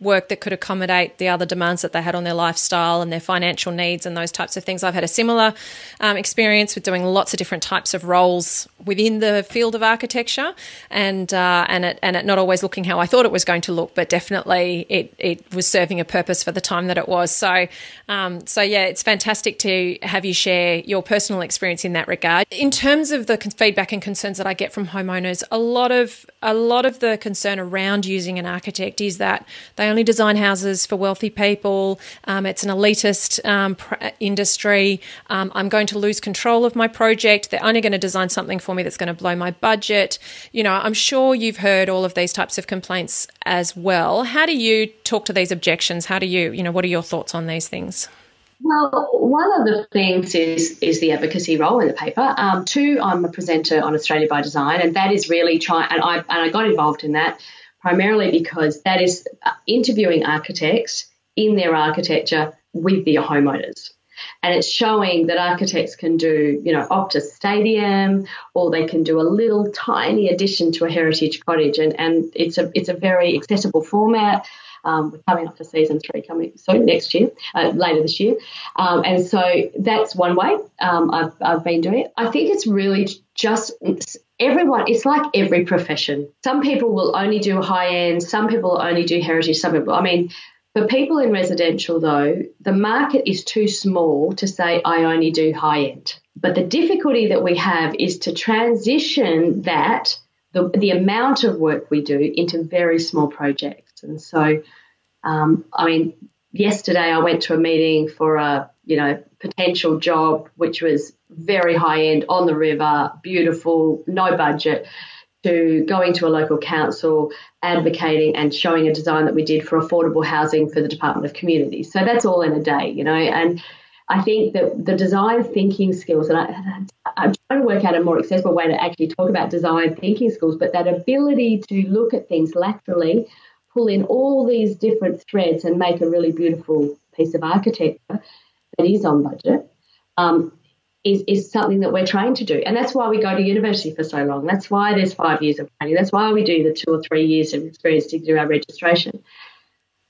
work that could accommodate the other demands that they had on their lifestyle and their financial needs and those types of things. I've had a similar um, experience with doing lots of different types of roles within the field of architecture, and uh, and it and it not always looking how I thought it was going to look, but definitely it it was serving a purpose for the time that it was. So um, so yeah, it's fantastic to have you share your personal experience in that regard. In terms of the feedback and concerns that I get from homeowners, a lot of a lot of the concern around using an architect is that they only design houses for wealthy people. Um, it's an elitist um, pr- industry. Um, I'm going to lose control of my project. They're only going to design something for me that's going to blow my budget. You know, I'm sure you've heard all of these types of complaints as well. How do you talk to these objections? How do you, you know, what are your thoughts on these things? Well, one of the things is is the advocacy role in the paper. Um, two, I'm a presenter on Australia by Design, and that is really trying. And I and I got involved in that primarily because that is uh, interviewing architects in their architecture with their homeowners. And it's showing that architects can do, you know, Optus Stadium, or they can do a little tiny addition to a heritage cottage, and, and it's a it's a very accessible format. Um, we're coming up for season three coming soon next year, uh, later this year. Um, and so that's one way um, I've, I've been doing it. I think it's really just everyone, it's like every profession. Some people will only do high end, some people only do heritage, some people, I mean, for people in residential, though, the market is too small to say, I only do high end. But the difficulty that we have is to transition that, the, the amount of work we do, into very small projects. And so, um, I mean, yesterday I went to a meeting for a, you know, potential job, which was very high end on the river, beautiful, no budget to going to a local council, advocating and showing a design that we did for affordable housing for the Department of Communities. So that's all in a day, you know. And I think that the design thinking skills, and I, am trying to work out a more accessible way to actually talk about design thinking skills, but that ability to look at things laterally, pull in all these different threads and make a really beautiful piece of architecture that is on budget. Um, is, is something that we're trained to do. And that's why we go to university for so long. That's why there's five years of training. That's why we do the two or three years of experience to do our registration.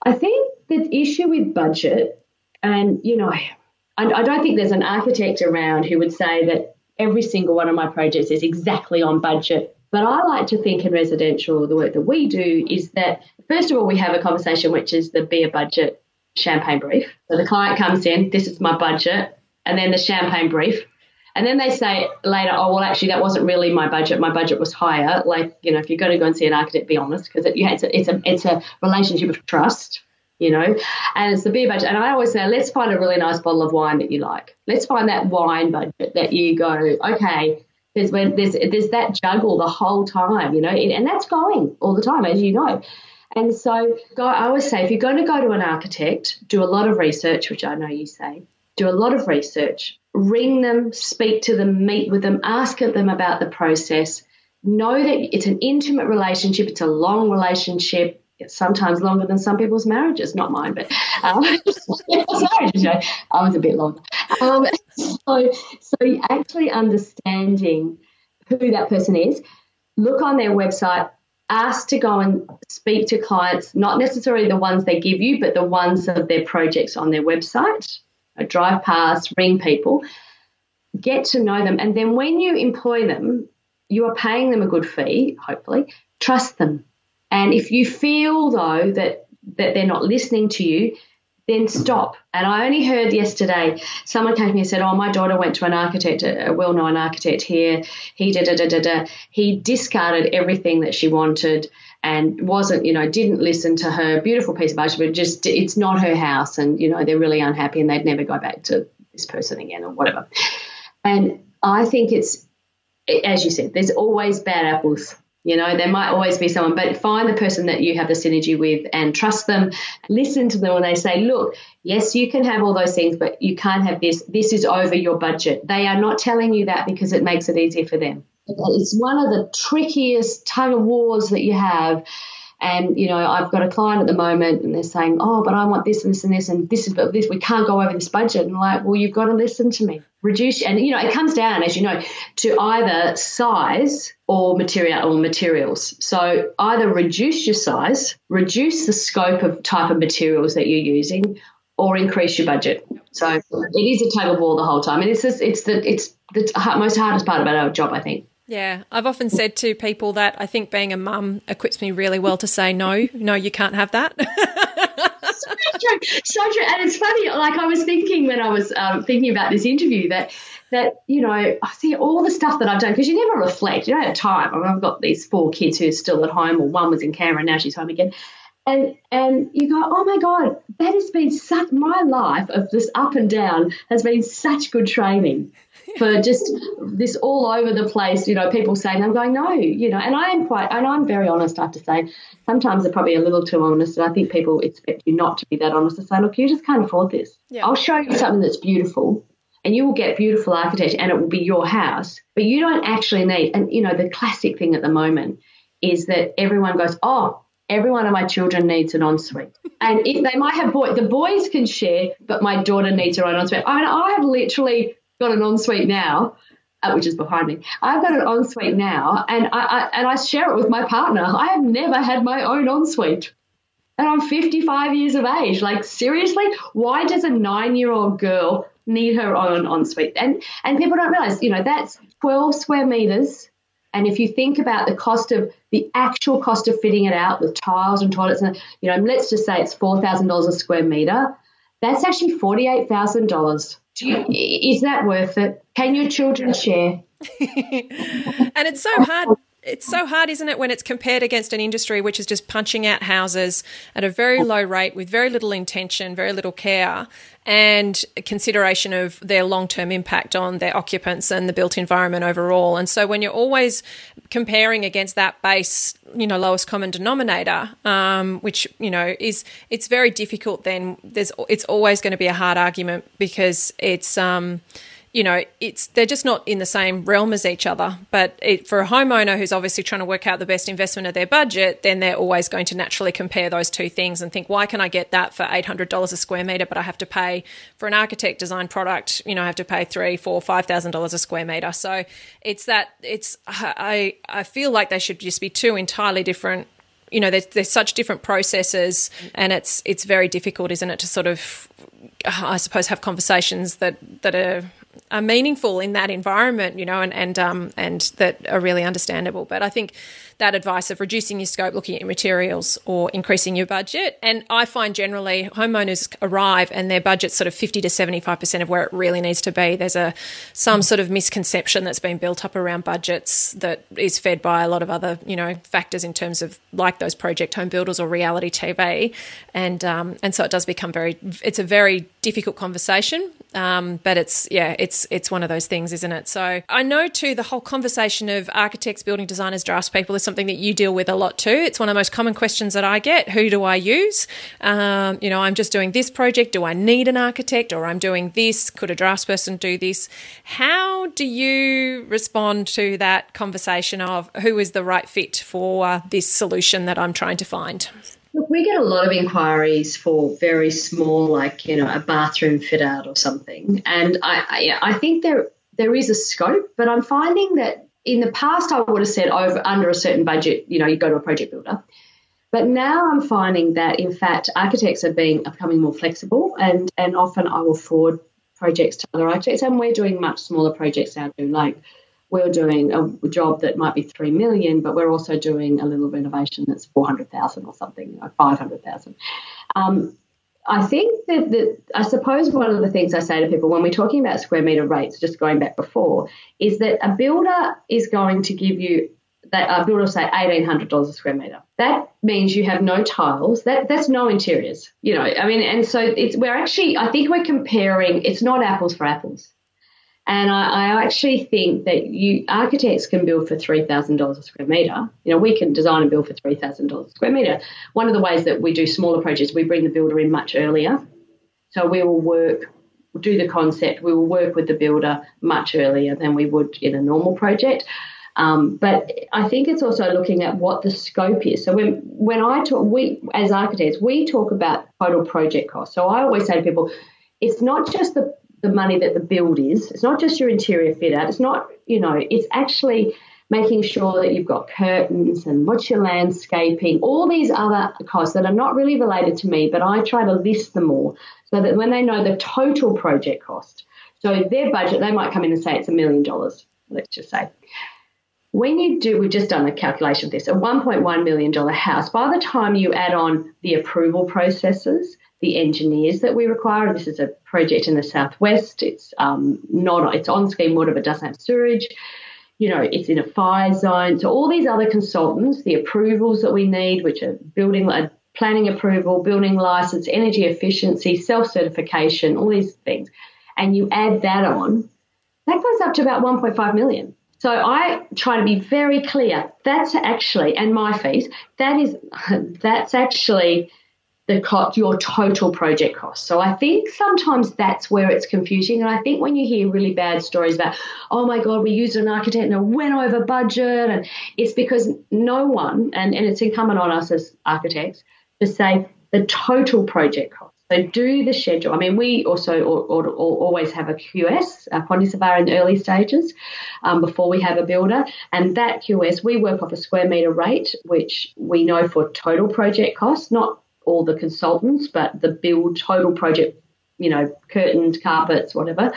I think the issue with budget, and you know, I, I don't think there's an architect around who would say that every single one of my projects is exactly on budget. But I like to think in residential, the work that we do is that, first of all, we have a conversation which is the be a budget champagne brief. So the client comes in, this is my budget and then the champagne brief. And then they say later, oh, well, actually, that wasn't really my budget. My budget was higher. Like, you know, if you're going to go and see an architect, be honest, because it, yeah, it's, a, it's, a, it's a relationship of trust, you know, and it's the beer budget. And I always say, let's find a really nice bottle of wine that you like. Let's find that wine budget that you go, okay, there's, when, there's, there's that juggle the whole time, you know, and that's going all the time, as you know. And so go, I always say, if you're going to go to an architect, do a lot of research, which I know you say, do a lot of research, ring them, speak to them, meet with them, ask them about the process. Know that it's an intimate relationship, it's a long relationship. It's sometimes longer than some people's marriages, not mine, but um, sorry, I was a bit long. Um, so, so actually understanding who that person is, look on their website, ask to go and speak to clients, not necessarily the ones they give you, but the ones of their projects on their website drive past, ring people, get to know them. And then when you employ them, you are paying them a good fee, hopefully. Trust them. And if you feel, though, that, that they're not listening to you, then stop. And I only heard yesterday someone came to me and said, Oh, my daughter went to an architect, a well known architect here. He da da da da da. He discarded everything that she wanted and wasn't, you know, didn't listen to her beautiful piece of advice, but just it's not her house, and you know they're really unhappy, and they'd never go back to this person again or whatever. And I think it's, as you said, there's always bad apples. You know, there might always be someone, but find the person that you have the synergy with and trust them. Listen to them when they say, look, yes, you can have all those things, but you can't have this. This is over your budget. They are not telling you that because it makes it easier for them. It's one of the trickiest tug of wars that you have. And you know, I've got a client at the moment, and they're saying, "Oh, but I want this and this and this and this is but this. We can't go over this budget." And like, well, you've got to listen to me. Reduce, and you know, it comes down, as you know, to either size or material or materials. So either reduce your size, reduce the scope of type of materials that you're using, or increase your budget. So it is a tug of war the whole time, and it's just, it's the it's the most hardest part about our job, I think. Yeah, I've often said to people that I think being a mum equips me really well to say no, no, you can't have that. so true, so true. And it's funny, like I was thinking when I was um, thinking about this interview that that you know I see all the stuff that I've done because you never reflect. You don't have time. I mean, I've got these four kids who are still at home, or one was in Canberra and now she's home again. and and you go, oh my god, that has been such my life of this up and down has been such good training for just this all over the place, you know, people saying, I'm going, no, you know, and I am quite, and I'm very honest, I have to say. Sometimes they're probably a little too honest, and I think people expect you not to be that honest to say, look, you just can't afford this. Yeah. I'll show you something that's beautiful, and you will get beautiful architecture, and it will be your house, but you don't actually need, and you know, the classic thing at the moment is that everyone goes, oh, every one of my children needs an ensuite. And if they might have boys, the boys can share, but my daughter needs her own ensuite. I mean, I have literally got an ensuite now, uh, which is behind me. I've got an ensuite now, and I, I, and I share it with my partner. I have never had my own ensuite. And I'm 55 years of age. Like seriously, why does a nine-year-old girl need her own ensuite? And and people don't realize, you know, that's 12 square meters. And if you think about the cost of the actual cost of fitting it out with tiles and toilets, and you know, let's just say it's four thousand dollars a square meter. That's actually forty-eight thousand dollars you, is that worth it? Can your children share? and it's so hard it's so hard, isn't it, when it's compared against an industry which is just punching out houses at a very low rate with very little intention, very little care, and consideration of their long term impact on their occupants and the built environment overall. And so when you're always comparing against that base, you know, lowest common denominator, um, which, you know, is it's very difficult then there's it's always going to be a hard argument because it's um you know, it's they're just not in the same realm as each other. But it, for a homeowner who's obviously trying to work out the best investment of their budget, then they're always going to naturally compare those two things and think, why can I get that for eight hundred dollars a square meter, but I have to pay for an architect design product? You know, I have to pay three, four, five thousand dollars a square meter. So it's that it's I I feel like they should just be two entirely different you know there's, there's such different processes and it's it's very difficult isn't it to sort of i suppose have conversations that that are are meaningful in that environment, you know, and and um, and that are really understandable. But I think that advice of reducing your scope, looking at materials, or increasing your budget. And I find generally homeowners arrive and their budget's sort of 50 to 75% of where it really needs to be. There's a some sort of misconception that's been built up around budgets that is fed by a lot of other, you know, factors in terms of like those project home builders or reality TV. And um, and so it does become very it's a very difficult conversation. Um, but it's yeah, it's it's one of those things, isn't it? So I know too the whole conversation of architects, building designers, draftspeople is something that you deal with a lot too. It's one of the most common questions that I get. Who do I use? Um, you know, I'm just doing this project. Do I need an architect or I'm doing this? Could a draftsperson do this? How do you respond to that conversation of who is the right fit for this solution that I'm trying to find? Look, we get a lot of inquiries for very small, like you know, a bathroom fit out or something, and I, I, I think there there is a scope, but I'm finding that in the past, I would have said over under a certain budget, you know, you go to a project builder. But now I'm finding that, in fact, architects are being are becoming more flexible, and and often I will forward projects to other architects, and we're doing much smaller projects now too. Like we're doing a job that might be three million, but we're also doing a little renovation that's four hundred thousand or something, five hundred thousand. Um, I think that, that I suppose one of the things I say to people when we're talking about square meter rates, just going back before, is that a builder is going to give you that a builder will say eighteen hundred dollars a square meter. That means you have no tiles. That that's no interiors. You know, I mean, and so it's we're actually I think we're comparing. It's not apples for apples. And I, I, actually think that you architects can build for three thousand dollars a square meter. You know, we can design and build for three thousand dollars a square meter. One of the ways that we do smaller projects, we bring the builder in much earlier. So we will work, do the concept. We will work with the builder much earlier than we would in a normal project. Um, but I think it's also looking at what the scope is. So when when I talk, we as architects, we talk about total project cost. So I always say to people, it's not just the the money that the build is. It's not just your interior fit out. It's not, you know, it's actually making sure that you've got curtains and what's your landscaping, all these other costs that are not really related to me, but I try to list them all so that when they know the total project cost, so their budget, they might come in and say it's a million dollars, let's just say. When you do, we've just done a calculation of this, a $1.1 million house, by the time you add on the approval processes, the engineers that we require. And this is a project in the southwest. It's um, not it's on scheme water but doesn't have sewage. You know, it's in a fire zone. So all these other consultants, the approvals that we need, which are building a planning approval, building license, energy efficiency, self certification, all these things, and you add that on, that goes up to about 1.5 million. So I try to be very clear. That's actually, and my fees, that is, that's actually the cost, your total project cost. So I think sometimes that's where it's confusing. And I think when you hear really bad stories about, oh my God, we used an architect and it went over budget, and it's because no one, and, and it's incumbent on us as architects to say the total project cost. So do the schedule. I mean, we also or, or, or always have a QS, a quantity surveyor in the early stages um, before we have a builder. And that QS, we work off a square metre rate, which we know for total project cost, not all the consultants, but the build total project, you know, curtains, carpets, whatever.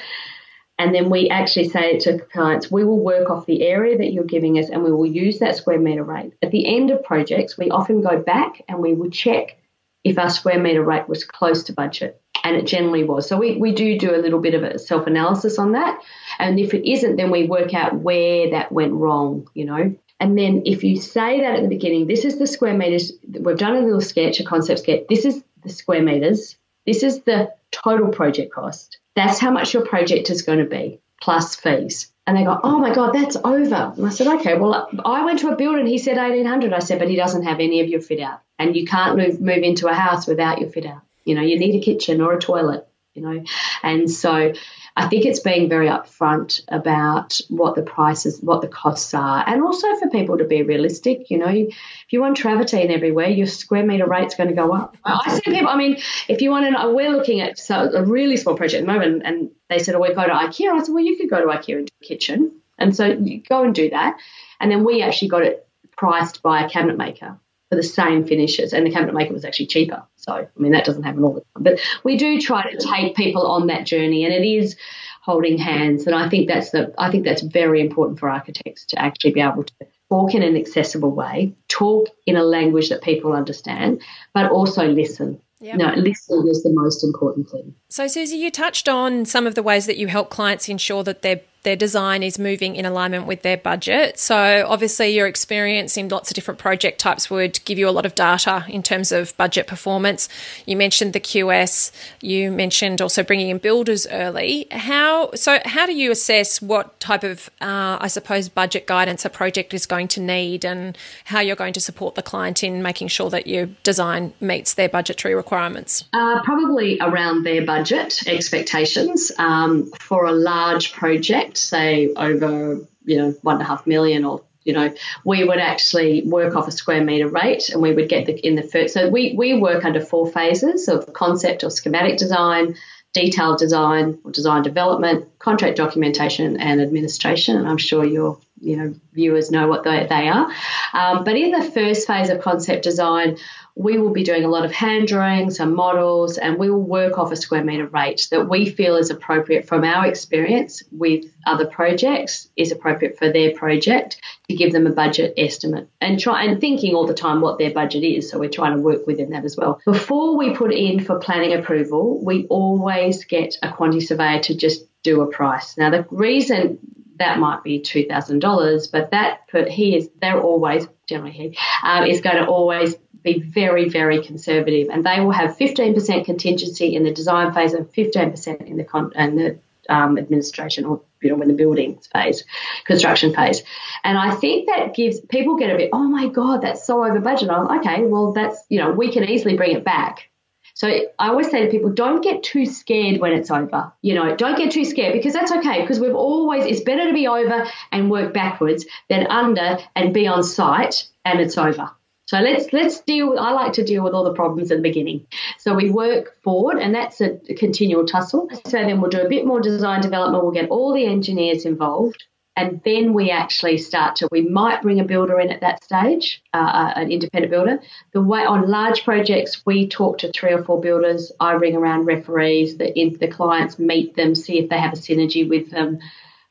And then we actually say to clients, we will work off the area that you're giving us and we will use that square metre rate. At the end of projects, we often go back and we will check if our square metre rate was close to budget. And it generally was. So we, we do do a little bit of a self analysis on that. And if it isn't, then we work out where that went wrong, you know. And then if you say that at the beginning, this is the square meters, we've done a little sketch, a concept sketch, this is the square meters, this is the total project cost. That's how much your project is going to be, plus fees. And they go, oh my God, that's over. And I said, okay, well, I went to a builder and he said 1800 I said, but he doesn't have any of your fit out. And you can't move, move into a house without your fit out. You know, you need a kitchen or a toilet, you know. And so I think it's being very upfront about what the prices, what the costs are, and also for people to be realistic. You know, if you want travertine everywhere, your square meter rate's going to go up. I see people. I mean, if you want to, know, uh, we're looking at so a really small project at the moment, and they said, "Oh, we go to IKEA." I said, "Well, you could go to IKEA and do a kitchen," and so you go and do that, and then we actually got it priced by a cabinet maker for the same finishes, and the cabinet maker was actually cheaper. So, I mean, that doesn't happen all the time, but we do try to take people on that journey, and it is holding hands. And I think that's the I think that's very important for architects to actually be able to talk in an accessible way, talk in a language that people understand, but also listen. Yep. No, listening is the most important thing. So, Susie, you touched on some of the ways that you help clients ensure that they're their design is moving in alignment with their budget. So, obviously, your experience in lots of different project types would give you a lot of data in terms of budget performance. You mentioned the QS, you mentioned also bringing in builders early. How so? How do you assess what type of, uh, I suppose, budget guidance a project is going to need, and how you're going to support the client in making sure that your design meets their budgetary requirements? Uh, probably around their budget expectations um, for a large project say over you know one and a half million or you know we would actually work off a square meter rate and we would get the in the first so we we work under four phases of concept or schematic design detailed design or design development contract documentation and administration and i'm sure your you know viewers know what they, they are. Um, but in the first phase of concept design we will be doing a lot of hand drawings and models, and we will work off a square metre rate that we feel is appropriate from our experience with other projects, is appropriate for their project to give them a budget estimate and try and thinking all the time what their budget is. So we're trying to work within that as well. Before we put in for planning approval, we always get a quantity surveyor to just do a price. Now, the reason that might be two thousand dollars, but that he is they're always generally he um, is going to always be very, very conservative, and they will have 15% contingency in the design phase and 15% in the con- and the um, administration or you know in the building phase, construction phase. And I think that gives people get a bit, oh my god, that's so over budget. I'm okay, well that's you know we can easily bring it back. So I always say to people, don't get too scared when it's over. You know, don't get too scared because that's okay because we've always it's better to be over and work backwards than under and be on site and it's over. So let's let's deal. I like to deal with all the problems at the beginning. So we work forward, and that's a, continual tussle. So then we'll do a bit more design development. We'll get all the engineers involved, and then we actually start to. We might bring a builder in at that stage, uh, uh an independent builder. The way on large projects, we talk to three or four builders. I ring around referees. The the clients meet them, see if they have a synergy with them.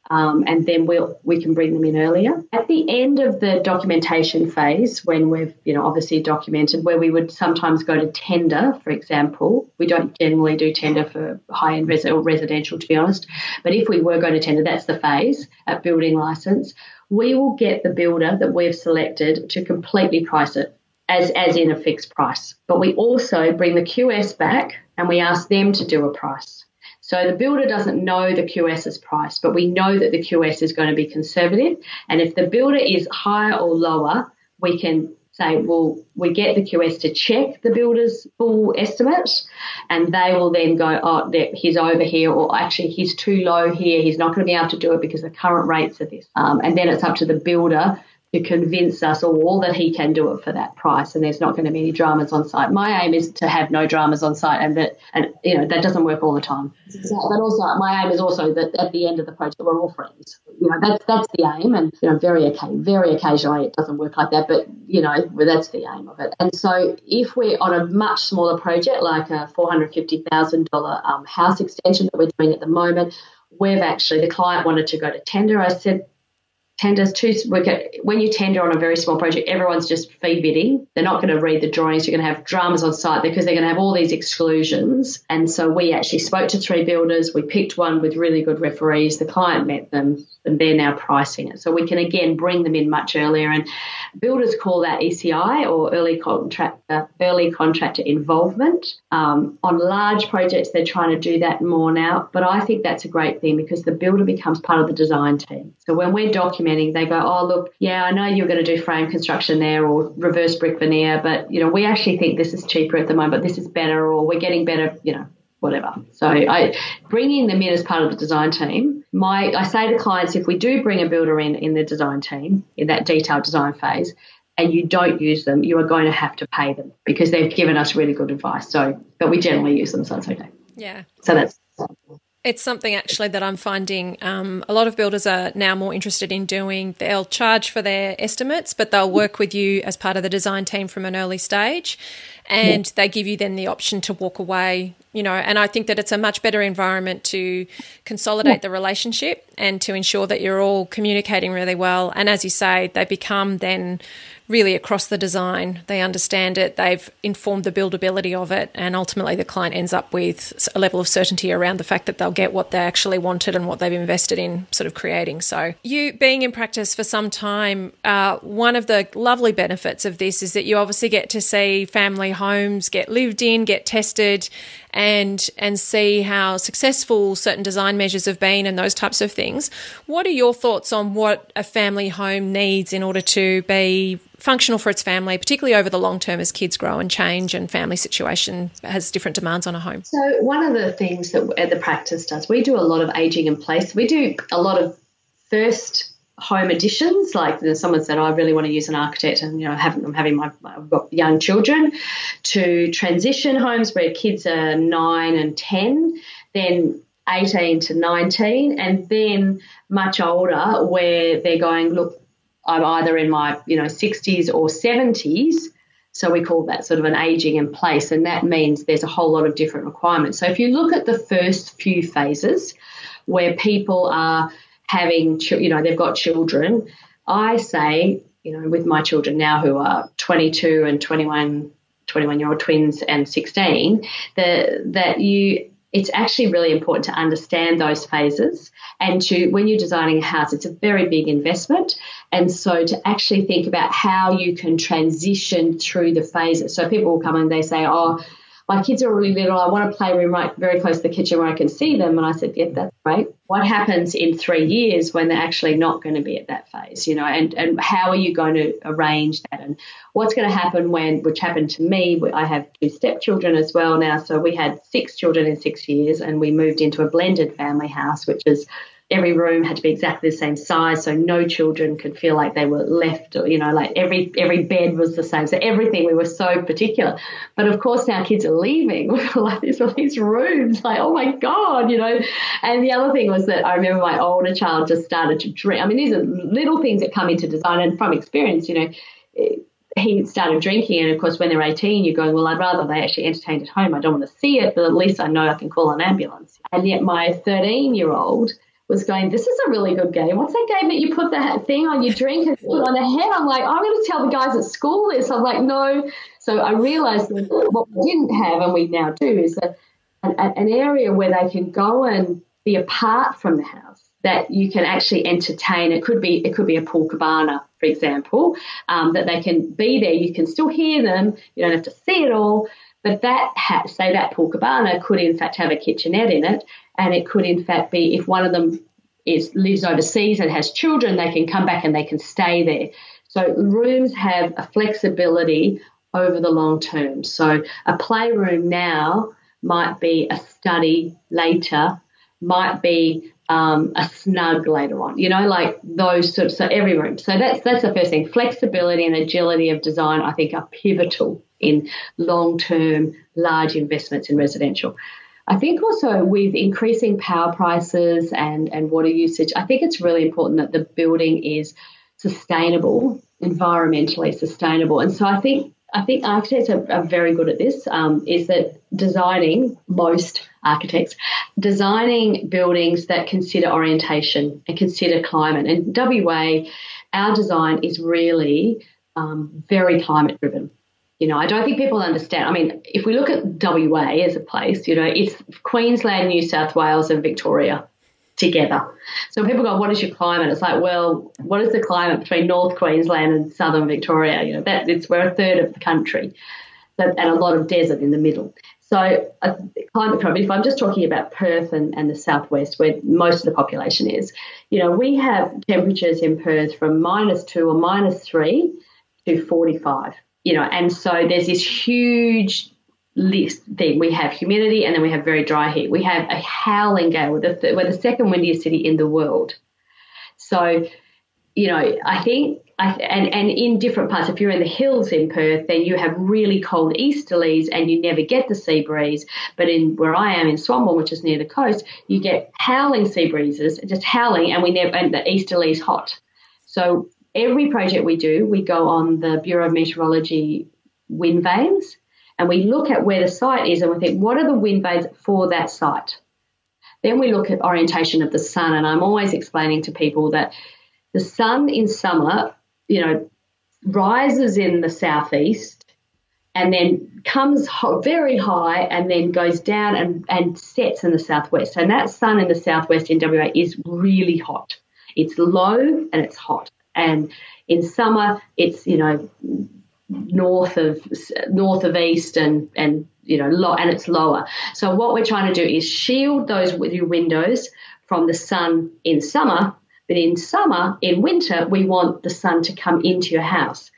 Um, and then we'll we can bring them in earlier. At the end of the documentation phase, when we've you know obviously documented, where we would sometimes go to tender, for example, we don't generally do tender for high end res- or residential, to be honest. But if we were going to tender, that's the phase at building license. We will get the builder that we've selected to completely price it. as, as in a fixed price. But we also bring the QS back and we ask them to do a price. So the builder doesn't know the QS's price, but we know that the QS is going to be conservative. And if the builder is higher or lower, we can say, well, we get the QS to check the builder's full estimate, and they will then go, oh, he's over here, or actually he's too low here. He's not going to be able to do it because the current rates are this. Um, and then it's up to the builder to convince us all that he can do it for that price and there's not going to be any dramas on site. My aim is to have no dramas on site and that and you know that doesn't work all the time. But also my aim is also that at the end of the project we're all friends. You know that's that's the aim and you know very very occasionally it doesn't work like that but you know that's the aim of it. And so if we're on a much smaller project like a $450,000 um, house extension that we're doing at the moment, we've actually the client wanted to go to tender. I said tenders too when you tender on a very small project everyone's just fee bidding. They're not going to read the drawings. You're going to have dramas on site because they're going to have all these exclusions. And so we actually spoke to three builders. We picked one with really good referees. The client met them and they're now pricing it. So we can again bring them in much earlier. And builders call that ECI or early contractor early contractor involvement. Um, on large projects they're trying to do that more now. But I think that's a great thing because the builder becomes part of the design team. So when we're documenting documenting, they go, oh, look, yeah, I know you're going to do frame construction there or reverse brick veneer, but, you know, we actually think this is cheaper at the moment, this is better or we're getting better, you know, whatever. So I bringing them in as part of the design team. My I say to clients if we do bring a builder in in the design team in that detailed design phase and you don't use them, you are going to have to pay them because they've given us really good advice. So but we generally use them, so it's okay. Yeah. So that's it's something actually that I'm finding um, a lot of builders are now more interested in doing. They'll charge for their estimates, but they'll work with you as part of the design team from an early stage, and they give you then the option to walk away. You know, and I think that it's a much better environment to consolidate the relationship and to ensure that you're all communicating really well. And as you say, they become then really across the design. They understand it, they've informed the buildability of it, and ultimately the client ends up with a level of certainty around the fact that they'll get what they actually wanted and what they've invested in sort of creating. So, you being in practice for some time, uh, one of the lovely benefits of this is that you obviously get to see family homes get lived in, get tested, and and see how successful certain design measures have been and those types of things. What are your thoughts on what a family home needs in order to be functional for its family, particularly over the long term as kids grow and change and family situation has different demands on a home? So one of the things that the practice does, we do a lot of aging in place. We do a lot of first home additions like someone said oh, i really want to use an architect and you know i'm having my i've young children to transition homes where kids are 9 and 10 then 18 to 19 and then much older where they're going look i'm either in my you know 60s or 70s so we call that sort of an aging in place and that means there's a whole lot of different requirements so if you look at the first few phases where people are having, you know, they've got children. I say, you know, with my children now who are 22 and 21, 21 year old twins and 16, that, that you, it's actually really important to understand those phases and to when you're designing a house it's a very big investment. And so to actually think about how you can transition through the phases. So people will come and they say oh my kids are really little. I want a playroom right very close to the kitchen where I can see them. And I said, yeah, that's great. What happens in three years when they're actually not going to be at that phase, you know, and, and how are you going to arrange that? And what's going to happen when, which happened to me, I have two stepchildren as well now. So we had six children in six years and we moved into a blended family house, which is every room had to be exactly the same size so no children could feel like they were left or you know like every every bed was the same. So everything we were so particular. But of course now kids are leaving. Like these these rooms like oh my god you know. And the other thing was that i remember my older child just started to drink. I mean these are little things that come into design and from experience you know eh, he started drinking, and of course, when they're 18, you're going, Well, I'd rather they actually entertained at home. I don't want to see it, but at least I know I can call an ambulance. And yet, my 13 year old was going, This is a really good game. What's that game that you put that thing on your drink and put on the head? I'm like, I'm going to tell the guys at school this. I'm like, No. So I realized that what we didn't have and we now do is that an, an area where they can go and be apart from the house that you can actually entertain. It could be it could be a pool cabana, for example, um, that they can be there. You can still hear them. You don't have to see it all, but that ha- say that pool cabana could in fact have a kitchenette in it, and it could in fact be if one of them is lives overseas and has children, they can come back and they can stay there. So rooms have a flexibility over the long term. So a playroom now might be a study later, might be um, a snug later on. You know, like those sort of so every room. So that's that's the first thing. Flexibility and agility of design, I think, are pivotal in long term large investments in residential. I think also with increasing power prices and, and water usage, I think it's really important that the building is sustainable, environmentally sustainable. And so I think I think architects are, are very good at this. Um, is that designing most architects designing buildings that consider orientation and consider climate. And WA, our design is really um, very climate driven. You know, I don't think people understand. I mean, if we look at WA as a place, you know, it's Queensland, New South Wales, and Victoria together. So people go, "What is your climate?" It's like, well, what is the climate between North Queensland and Southern Victoria? You know, that it's we're a third of the country, and a lot of desert in the middle. So uh, climate problem. If I'm just talking about Perth and, and the southwest, where most of the population is, you know, we have temperatures in Perth from minus two or minus three to 45 you know, and so there's this huge list thing. We have humidity and then we have very dry heat. We have a howling gale. We're the, th- we're the second windiest city in the world. So, you know, I think, I, and, and in different parts, if you're in the hills in Perth, then you have really cold easterlies and you never get the sea breeze. But in where I am in Swanbourne, which is near the coast, you get howling sea breezes, just howling, and we never, and the easterlies hot. So every project we do, we go on the Bureau of Meteorology wind vanes and we look at where the site is and we think, what are the wind vanes for that site? Then we look at orientation of the sun, and I'm always explaining to people that the sun in summer, you know, rises in the southeast and then comes very high and then goes down and, and sets in the southwest. And that sun in the southwest in WA is really hot. It's low and it's hot. And in summer, it's you know north of north of east and and you know and it's lower. So what we're trying to do is shield those your windows from the sun in summer. But in summer, in winter, we want the sun to come into your house.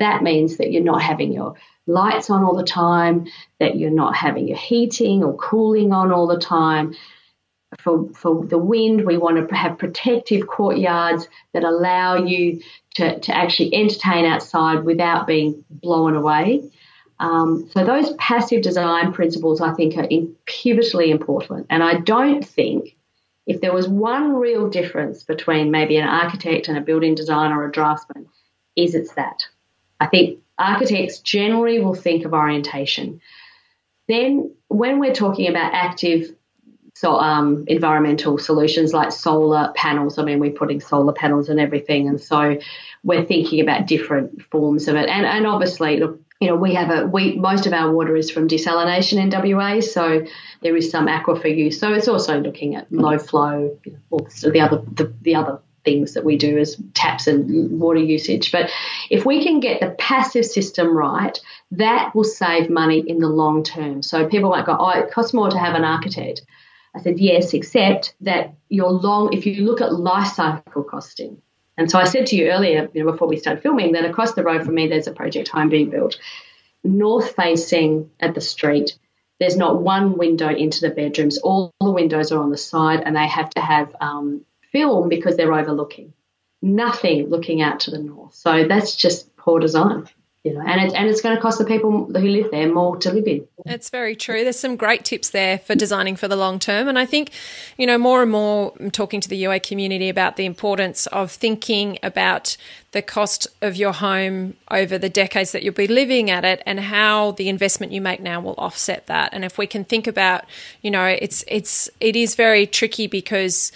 That means that you're not having your lights on all the time, that you're not having your heating or cooling on all the time, for, for the wind. We want to have protective courtyards that allow you to, to actually entertain outside without being blown away. Um, so those passive design principles, I think, are in, pivotally important. And I don't think if there was one real difference between maybe an architect and a building designer or a draftsman, is it's that. I think architects generally will think of orientation. Then, when we're talking about active so um, environmental solutions like solar panels. I mean, we're putting solar panels and everything, and so we're thinking about different forms of it. And and obviously, look, you know, we have a we most of our water is from desalination in WA, so there is some aquifer use. So it's also looking at low flow, you know, the other the, the other things that we do as taps and water usage. But if we can get the passive system right, that will save money in the long term. So people might go, oh, it costs more to have an architect. I said, yes, except that your long, if you look at life cycle costing. And so I said to you earlier, you know, before we started filming, that across the road from me, there's a project home being built, north facing at the street. There's not one window into the bedrooms. All the windows are on the side, and they have to have um, film because they're overlooking. Nothing looking out to the north. So that's just poor design you know, and it's and it's going to cost the people who live there more to live in. It's very true. There's some great tips there for designing for the long term, and I think, you know, more and more I'm talking to the UA community about the importance of thinking about the cost of your home over the decades that you'll be living at it and how the investment you make now will offset that. And if we can think about, you know, it's it's it is very tricky because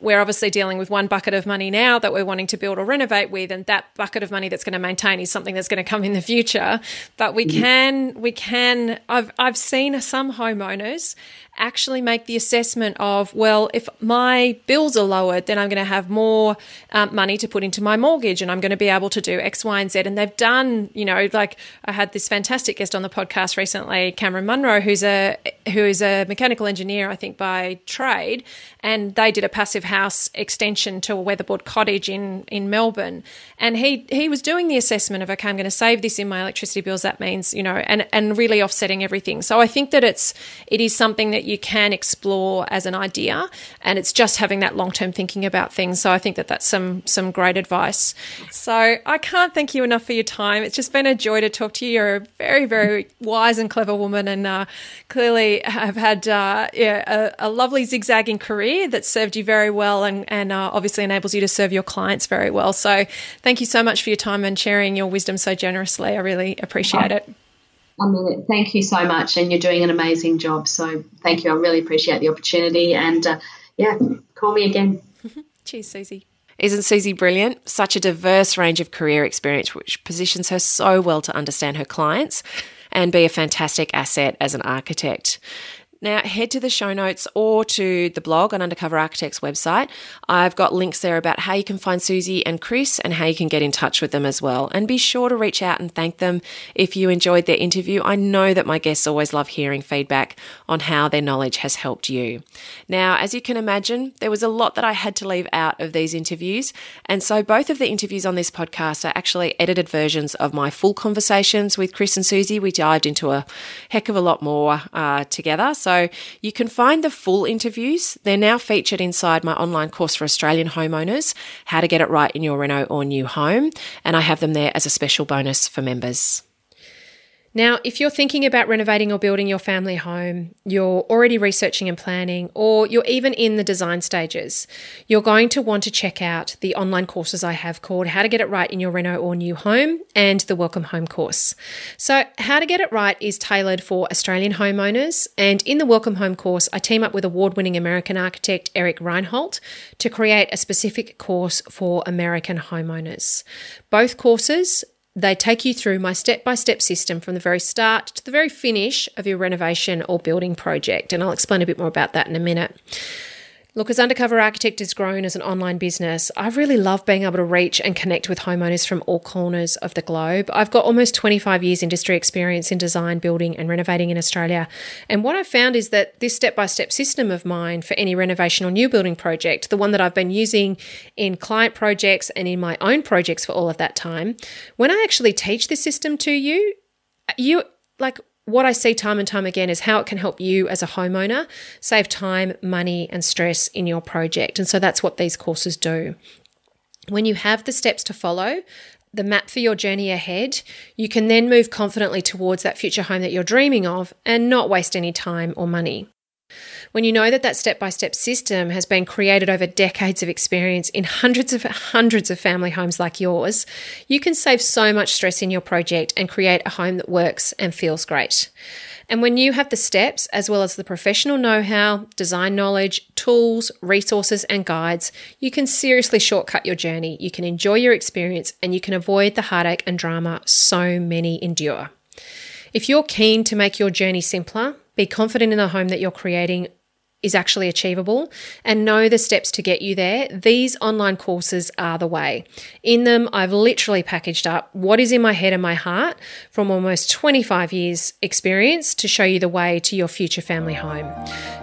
we're obviously dealing with one bucket of money now that we're wanting to build or renovate with and that bucket of money that's going to maintain is something that's going to come in the future but we mm-hmm. can we can I've I've seen some homeowners actually make the assessment of, well, if my bills are lowered, then I'm going to have more um, money to put into my mortgage and I'm going to be able to do X, Y, and Z. And they've done, you know, like I had this fantastic guest on the podcast recently, Cameron Munro, who's a who is a mechanical engineer, I think, by trade, and they did a passive house extension to a weatherboard cottage in in Melbourne. And he he was doing the assessment of, okay, I'm going to save this in my electricity bills. That means, you know, and and really offsetting everything. So I think that it's it is something that you can explore as an idea, and it's just having that long term thinking about things. So I think that that's some some great advice. So I can't thank you enough for your time. It's just been a joy to talk to you. You're a very very wise and clever woman, and uh, clearly have had uh, yeah, a, a, lovely zigzagging career that served you very well, and and uh, obviously enables you to serve your clients very well. So thank you so much for your time and sharing your wisdom so generously. I really appreciate it. I mean, thank you so much, and you're doing an amazing job. So thank you. I really appreciate the opportunity, and uh, yeah, call me again. Cheers, Susie. Isn't Susie brilliant? Such a diverse range of career experience, which positions her so well to understand her clients and be a fantastic asset as an architect. Now, head to the show notes or to the blog on Undercover Architects website. I've got links there about how you can find Susie and Chris and how you can get in touch with them as well. And be sure to reach out and thank them if you enjoyed their interview. I know that my guests always love hearing feedback on how their knowledge has helped you. Now, as you can imagine, there was a lot that I had to leave out of these interviews. And so both of the interviews on this podcast are actually edited versions of my full conversations with Chris and Susie. We dived into a heck of a lot more uh, together. So you can find the full interviews. They're now featured inside my online course for Australian homeowners, How to Get It Right in Your Reno or New Home. And I have them there as a special bonus for members. Now, if you're thinking about renovating or building your family home, you're already researching and planning, or you're even in the design stages, you're going to want to check out the online courses I have called How to Get It Right in Your Reno or New Home and the Welcome Home course. So, How to Get It Right is tailored for Australian homeowners, and in the Welcome Home course, I team up with award winning American architect Eric Reinholdt to create a specific course for American homeowners. Both courses they take you through my step by step system from the very start to the very finish of your renovation or building project. And I'll explain a bit more about that in a minute. Look, as Undercover Architect has grown as an online business, I really love being able to reach and connect with homeowners from all corners of the globe. I've got almost 25 years industry experience in design, building, and renovating in Australia. And what I've found is that this step by step system of mine for any renovation or new building project, the one that I've been using in client projects and in my own projects for all of that time, when I actually teach this system to you, you like what I see time and time again is how it can help you as a homeowner save time, money, and stress in your project. And so that's what these courses do. When you have the steps to follow, the map for your journey ahead, you can then move confidently towards that future home that you're dreaming of and not waste any time or money. When you know that that step by step system has been created over decades of experience in hundreds of hundreds of family homes like yours, you can save so much stress in your project and create a home that works and feels great. And when you have the steps, as well as the professional know how, design knowledge, tools, resources, and guides, you can seriously shortcut your journey. You can enjoy your experience and you can avoid the heartache and drama so many endure. If you're keen to make your journey simpler, be confident in the home that you're creating is actually achievable and know the steps to get you there, these online courses are the way. In them, I've literally packaged up what is in my head and my heart from almost 25 years' experience to show you the way to your future family home.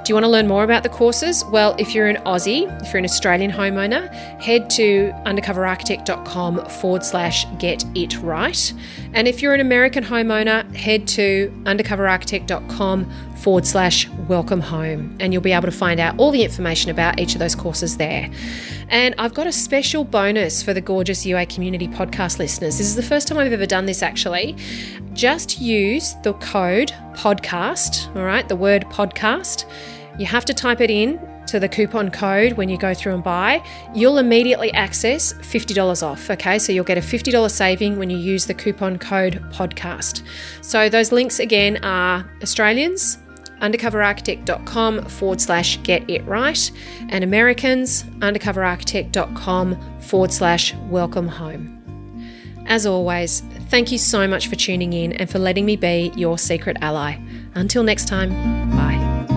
Do you want to learn more about the courses? Well, if you're an Aussie, if you're an Australian homeowner, head to undercoverarchitect.com forward slash get it right. And if you're an American homeowner, head to undercoverarchitect.com forward slash welcome home. And you'll be able to find out all the information about each of those courses there. And I've got a special bonus for the gorgeous UA community podcast listeners. This is the first time I've ever done this actually. Just use the code podcast, all right, the word podcast. You have to type it in to the coupon code when you go through and buy, you'll immediately access $50 off. Okay, so you'll get a $50 saving when you use the coupon code podcast. So those links again are Australians, undercoverarchitect.com forward slash get it right, and Americans, undercoverarchitect.com forward slash welcome home. As always, thank you so much for tuning in and for letting me be your secret ally. Until next time, bye.